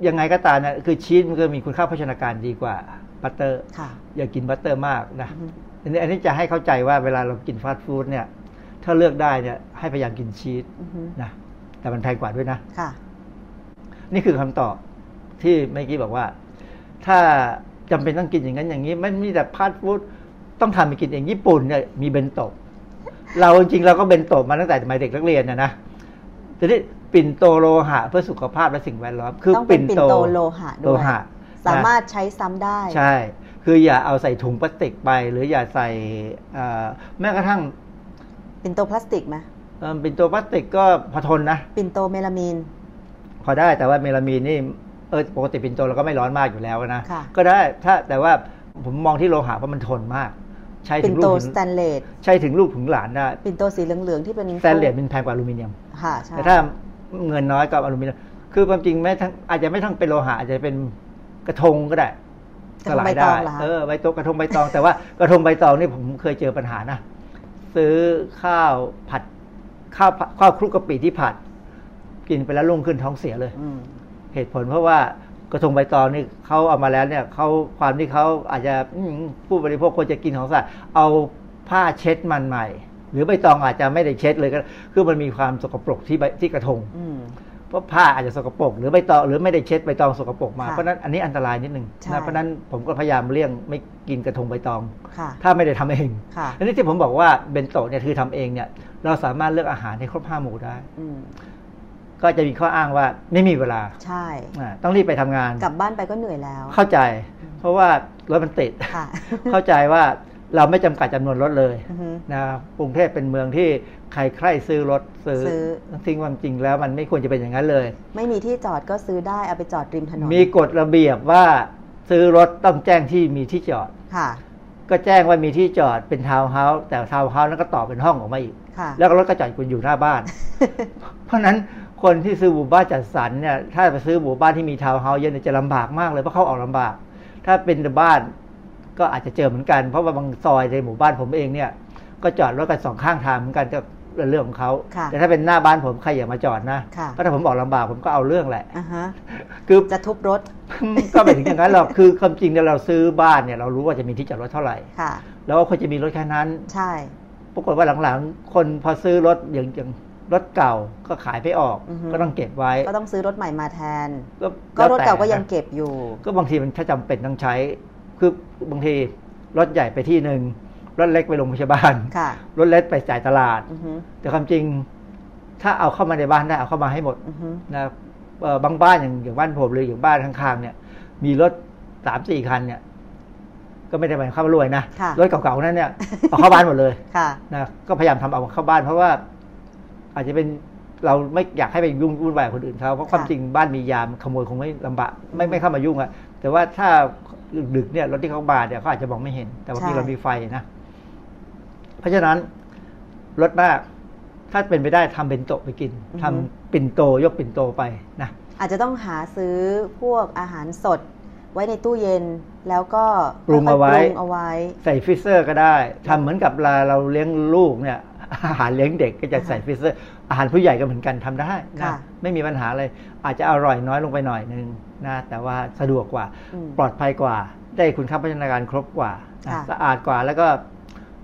ยังไงก็ตามนะคือชีสมันก็มีคุณค่าโภชนาการดีกว่า butter ค่ะอย่ากิน butter มากนะ อือฮึอันนี้อันนี้จะให้เข้าใจว่าเวลาเรากินฟาสต์ฟู้ดเนี่ย ถ้าเลือกได้เนี่ยให้พยายามกินชีสอือฮึนะแต่มันแพงกว่าด้วยนะค่ะ นี่คือคำตอบที่เมื่อกี้บอกว่า ถ้าจำเป็นต้องกินอย่างนั้นอย่างนี้ไม่มีแต่ฟาสต์ฟู้ดต้องทำไปกินเองญี่ปุ่นเนี่ยมีเบนโตะเราจริงๆเราก็เบนโตะมาตั้งแต่สมัยเด็กนักเรียนนะนะทีนี้ปิ่นโตโลหะเพื่อสุขภาพและสิ่งแวดล้อม คือต้องเป็นปิ่นโตโลหะด้วยโลหะสามารถนะใช้ซ้ำได้ ใช่ คืออย่าเอาใส่ถุงพลาสติกไป หรืออย่าใส่เอ่อแม้กระทั่งปิ่นโตพลาสติกไหมเอ่อปิ่นโตพลาสติกก็พอทนนะปิ่นโตเมลามีนพอได้แต่ว่าเมลามีนนี่เออปกติปิ่นโตเราก็ไม่ร้อนมากอยู่แล้วนะค่ะก็ได้ถ้าแต่ว่าผมมองที่โลหะเพราะมันทนมาก ใช้ปิ่ถึนงลูโตกสถึงแตนเลสใช้ถึงลูกถึงหลานได้ปิ่นโตสีเหลืองๆที่เป็นสแตนเลสมันแพงกว่าอลูมิเนียมค่ะใช่แต่ถ้าเงินน้อยก็อลูมิเนียมคือความจริงไม่ทั้งอาจจะไม่ทั้งเป็นโลหะอาจจะเป็นกระทงก็ได้ กระทงใบตองเหรอคะเออใบโตะกระทงใบตอง แต่ว่ากระทงใบตองนี่ผมเคยเจอปัญหานะซื้อข้าวผัดข้าวผัดข้าวคลุกกะปิที่ผัด กินไปแล้วรุ่งขึ้นท้องเสียเลยอืมเหตุผลเพราะว่ากระทงใบตองนี่เขาเอามาแล้วเนี่ยเขาความที่เขาอาจจะอืมผู้บริโภคควรจะกินของสะอาดเอาผ้าเช็ดมันใหม่ หรือใบตองอาจจะไม่ได้เช็ดเลยก็คือมันมีความสกปรกที่ใบที่กระทงอืม เพราะผ้าอาจจะสกปรกหรือใบตองหรือไม่ได้เช็ดใบตองสกปรกมา ค่ะเพราะฉะนั้นอันนี้อันตรายนิดนึงใช่ นะเพราะฉะนั้นผมก็พยายามเลี่ยงไม่กินกระทงใบตอง ค่ะ ถ้าไม่ได้ทำเองค่ะ อันนี้ที่ผมบอกว่าเบนโตะเนี่ยคือทำเองเนี่ยเราสามารถเลือกอาหารให้ครบห้าหมู่ได้ อืม ก็จะมีข้ออ้างว่าไม่มีเวลาใช่ อ่าต้องรีบไปทำงาน กลับบ้านไปก็เหนื่อยแล้ว เข้าใจ เพราะว่ารถมันติด ค่ะ เข้าใจว่าเราไม่จำกัดจำนวนรถเลยอือฮึ นะกรุงเทพเป็นเมืองที่ ใครใครซื้อรถซื้อซื้อทิ้งความจริงแล้วมันไม่ควรจะเป็นอย่างนั้นเลย ไม่มีที่จอดก็ซื้อได้เอาไปจอดริมถนน มีกฎระเบียบว่าซื้อรถต้องแจ้งที่มีที่จอดค่ะ ก็แจ้งว่ามีที่จอดเป็นทาวน์เฮาส์แต่ทาวน์เฮาส์นั้นก็ต่อเป็นห้องออกมาอีกค่ะแล้วก็รถก็จอดอยู่หน้าบ้าน เพราะฉะนั้นคนที่ซื้อหมู่บ้านจัดสรรเนี่ยถ้าไปซื้อหมู่บ้านที่มีทาวน์เฮาส์เยอะเนี่ยจะลำบากมากเลยเพราะเขาออกลำบาก ถ้าเป็นบ้านก็อาจจะเจอเหมือนกัน เพราะว่าบางซอยในหมู่บ้านผมเองเนี่ย ก็จอดรถกันสองข้างทางเหมือนกันก็ เรื่องของเขาค่ะแต่ถ้าเป็นหน้าบ้านผมใครอย่ามาจอดนะค่ะเพราะถ้าผมออกลำบากผมก็เอาเรื่องแหละอ่าฮะคือจะทุบรถ ก็ไม่ถึงอย่างนั้นหรอกคือความจริงเนี่ยเราซื้อบ้านเนี่ยเรารู้ว่าจะมีที่จอดรถเท่าไหร่ค่ะแล้วก็ควรจะมีรถแค่นั้น ใช่ปรากฏว่าหลังๆ คนพอซื้อรถอย่างอย่างรถเก่าก็ขายไม่ออกอือฮึก็ต้องเก็บไว้ ก็ต้องซื้อรถใหม่มาแทน ก็ก็รถเก่าก็แล้วแต่ยังเก็บอยู่ ก็บางทีมันถ้าจำเป็นต้องใช้ คือบางทีรถใหญ่ไปที่หนึ่ง รถเล็กไปโรงพยาบาลค่ะรถเล็กไปจ่ายตลาดอือฮึแต่ความจริง ถ้าเอาเข้ามาในบ้านได้เอาเข้ามาให้หมดอือฮึนะเอ่อบางบ้านอย่างอย่างบ้านผมหรืออย่างบ้านข้างๆเนี่ย มีรถสามสี่คันเนี่ย ก็ไม่ได้หมายความว่ารวยนะค่ะรถเก่าๆนั้นเนี่ยเอาเข้าบ้านหมดเลยค่ะนะก็พยายามทำเอาเข้าบ้าน เพราะว่า อาจจะเป็นเราไม่อยากให้ไปยุ่งวุ่นวายกับคนอื่นเขาเพราะความค่ะจริงบ้านมียามขโมยคงไม่ลำบากไม่ไม่เข้ามายุ่งอะแต่ว่าถ้าดึกๆเนี่ยรถที่เขาบาเนี่ยเขาอาจจะมองไม่เห็น แต่บางทีเรามีไฟนะ เพราะฉะนั้นรถมาก ถ้าเป็นไปได้ทำปิ่นโตไปกินอือฮึทำปิ่นโตยกปิ่นโตไปนะอาจจะต้องหาซื้อพวกอาหารสด ไว้ในตู้เย็นแล้วก็ปรุงเอาไว้ค่อยๆปรุงเอาไว้ ใส่ freezer ก็ได้ทำเหมือนกับเวลาเราเลี้ยงลูกเนี่ยอาหารเลี้ยงเด็กก็จะใส่ freezer อาหารผู้ใหญ่ก็เหมือนกันทำได้นะค่ะไม่มีปัญหาเลย อาจจะอร่อยน้อยลงไปหน่อยนึงนะแต่ว่าสะดวกกว่าอืมปลอดภัยกว่า ได้คุณค่าพัฒนาการครบกว่านะค่ะสะอาดกว่าแล้วก็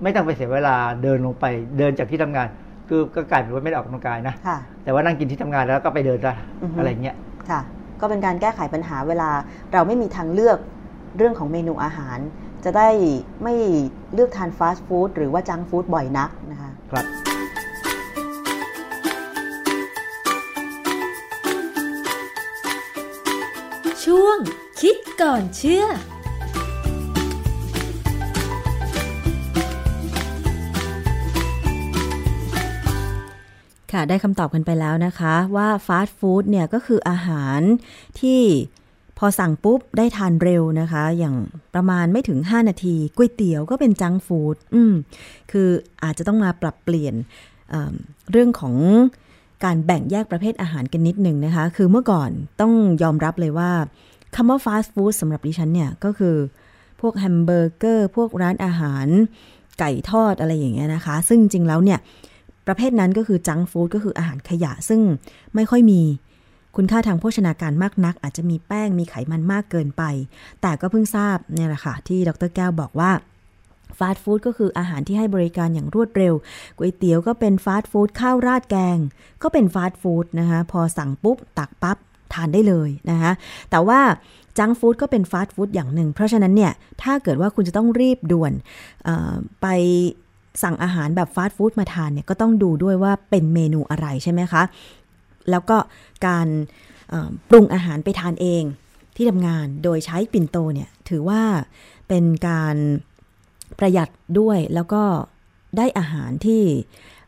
ไม่ต้องไปเสียเวลาเดินลงไปเดินจากที่ทำงาน คือก็กลายเป็นว่าไม่ได้ออกกำลังกายนะค่ะแต่ว่านั่งกินที่ทำงานแล้วก็ไปเดินซะอือฮึอะไรเงี้ยค่ะ ก็เป็นการแก้ไขปัญหาเวลาเราไม่มีทางเลือกเรื่องของเมนูอาหาร จะได้ไม่เลือกทานฟาสต์ฟู้ดหรือว่าจังก์ฟู้ดบ่อยนักนะคะครับช่วงคิดก่อนเชื่อ ค่ะ ได้คำตอบกันไปแล้วนะคะว่าฟาสต์ฟู้ดเนี่ยก็คืออาหารที่พอสั่งปุ๊บได้ทานเร็วนะคะ อย่างประมาณไม่ถึง 5 นาทีก๋วยเตี๋ยวก็เป็นจังฟู้ดอืมคืออาจจะต้องมาปรับเปลี่ยนเเรื่องของการแบ่งแยกประเภทอาหารกันนิดหนึ่งนะคะ คือเมื่อก่อนต้องยอมรับเลยว่าคำว่าฟาสต์ฟู้ดสำหรับดิฉันเนี่ยก็คือ พวกแฮมเบอร์เกอร์ พวกร้านอาหารไก่ทอดอะไรอย่างเงี้ยนะคะ ซึ่งจริงๆแล้วเนี่ย ประเภทนั้นก็คือ junk food ก็คืออาหารขยะซึ่งไม่ค่อยมีคุณค่าทางโภชนาการมากนัก อาจจะมีแป้งมีไขมันมากเกินไป แต่ก็เพิ่งทราบเนี่ยแหละค่ะที่ดรแก้วบอกว่าฟาสต์ฟู้ดก็คืออาหารที่ให้บริการอย่างรวดเร็วก๋วยเตี๋ยวก็เป็นฟาสต์ฟู้ดข้าวราดแกง ก็เป็นฟาสต์ฟู้ดนะคะพอสั่งปุ๊บ ตักปั๊บทานได้เลยนะคะแต่ว่าจังฟู้ดก็เป็นฟาสต์ฟู้ดอย่างหนึ่ง เพราะฉะนั้นเนี่ยถ้าเกิดว่าคุณจะต้องรีบด่วนไป สั่งอาหารแบบฟาสต์ฟู้ดมาทานเนี่ยก็ต้องดูด้วยว่าเป็นเมนูอะไรใช่ไหมคะ แล้วก็การปรุงอาหารไปทานเองที่ทำงานโดยใช้ปิ่นโตเนี่ยถือว่าเป็นการประหยัดด้วยแล้วก็ได้อาหารที่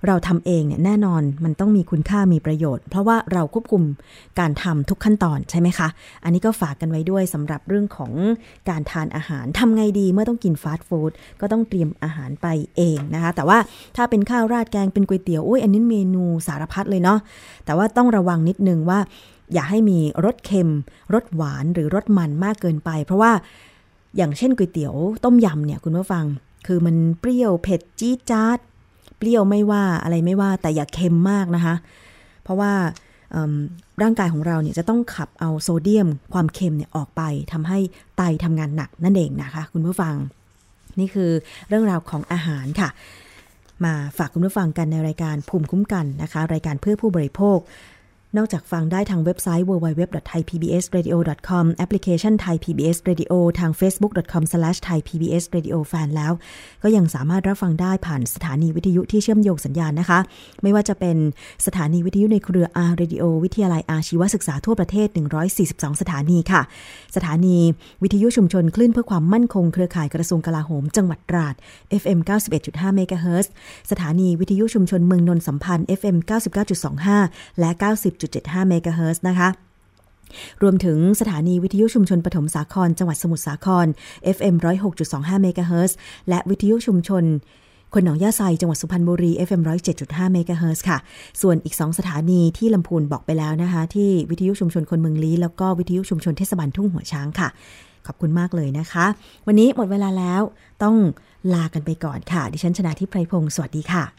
เราทำเองเนี่ยแน่นอนมันต้องมีคุณค่ามีประโยชน์ เพราะว่าเราควบคุมการทำทุกขั้นตอนใช่ไหมคะ อันนี้ก็ฝากกันไว้ด้วยสำหรับเรื่องของการทานอาหารทำไงดีเมื่อต้องกินฟาสต์ฟู้ดก็ต้องเตรียมอาหารไปเองนะคะ แต่ว่าถ้าเป็นข้าวราดแกงเป็นก๋วยเตี๋ยวอุ้ยอันนี้เมนูสารพัดเลยเนาะแต่ว่าต้องระวังนิดนึงว่า อย่าให้มีรสเค็มรสหวานหรือรสมันมากเกินไป เพราะว่าอย่างเช่นก๋วยเตี๋ยวต้มยำเนี่ยคุณผู้ฟังคือมันเปรี้ยวเผ็ด จี๊ดจ๊าด เปรี้ยวไม่ว่าอะไรไม่ว่า แต่อย่าเค็มมากนะคะ เพราะว่าร่างกายของเราเนี่ยจะต้องขับเอาโซเดียม ความเค็มเนี่ยออกไปทำให้ไตทำงานหนักนั่นเองนะคะ คุณผู้ฟัง นี่คือเรื่องราวของอาหารค่ะ มาฝากคุณผู้ฟังกันในรายการภูมิคุ้มกันนะคะ รายการเพื่อผู้บริโภค นอกจากฟังได้ทางเว็บไซต์ www.thaipbsradio.com แอปพลิเคชัน Thai PBS Radio ทาง facebook.com/thaipbsradiofan แล้ว ก็ยังสามารถรับฟังได้ผ่านสถานีวิทยุที่เชื่อมโยงสัญญาณนะคะ ไม่ว่าจะเป็นสถานีวิทยุในเครือ R Radio วิทยาลัยอาชีวศึกษาทั่วประเทศ 142 สถานีค่ะ สถานีวิทยุชุมชนคลื่นเพื่อความมั่นคงเครือข่ายกระทรวงกลาโหม จังหวัดตราด FM 91.5เมกะเฮิรตซ์สถานีวิทยุชุมชนเมืองนนสัมพันธ์ FM 99.25 และ 90 90.75เมกะเฮิรตซ์นะคะรวมถึงสถานีวิทยุชุมชนปฐมสาคร จังหวัดสมุทรสาคร FM 106.25เมกะเฮิรตซ์และวิทยุชุมชน คนหนองยาไซจังหวัดสุพรรณบุรี FM 107.5เมกะเฮิรตซ์ค่ะ ส่วนอีก 2 สถานีที่ลำพูนบอกไปแล้วนะคะ ที่วิทยุชุมชนคนเมืองลี้ แล้วก็วิทยุชุมชนเทศบาลทุ่งหัวช้างค่ะ ขอบคุณมากเลยนะคะ วันนี้หมดเวลาแล้วต้องลากันไปก่อนค่ะ ดิฉันชนะทิพไพรพงศ์สวัสดีค่ะ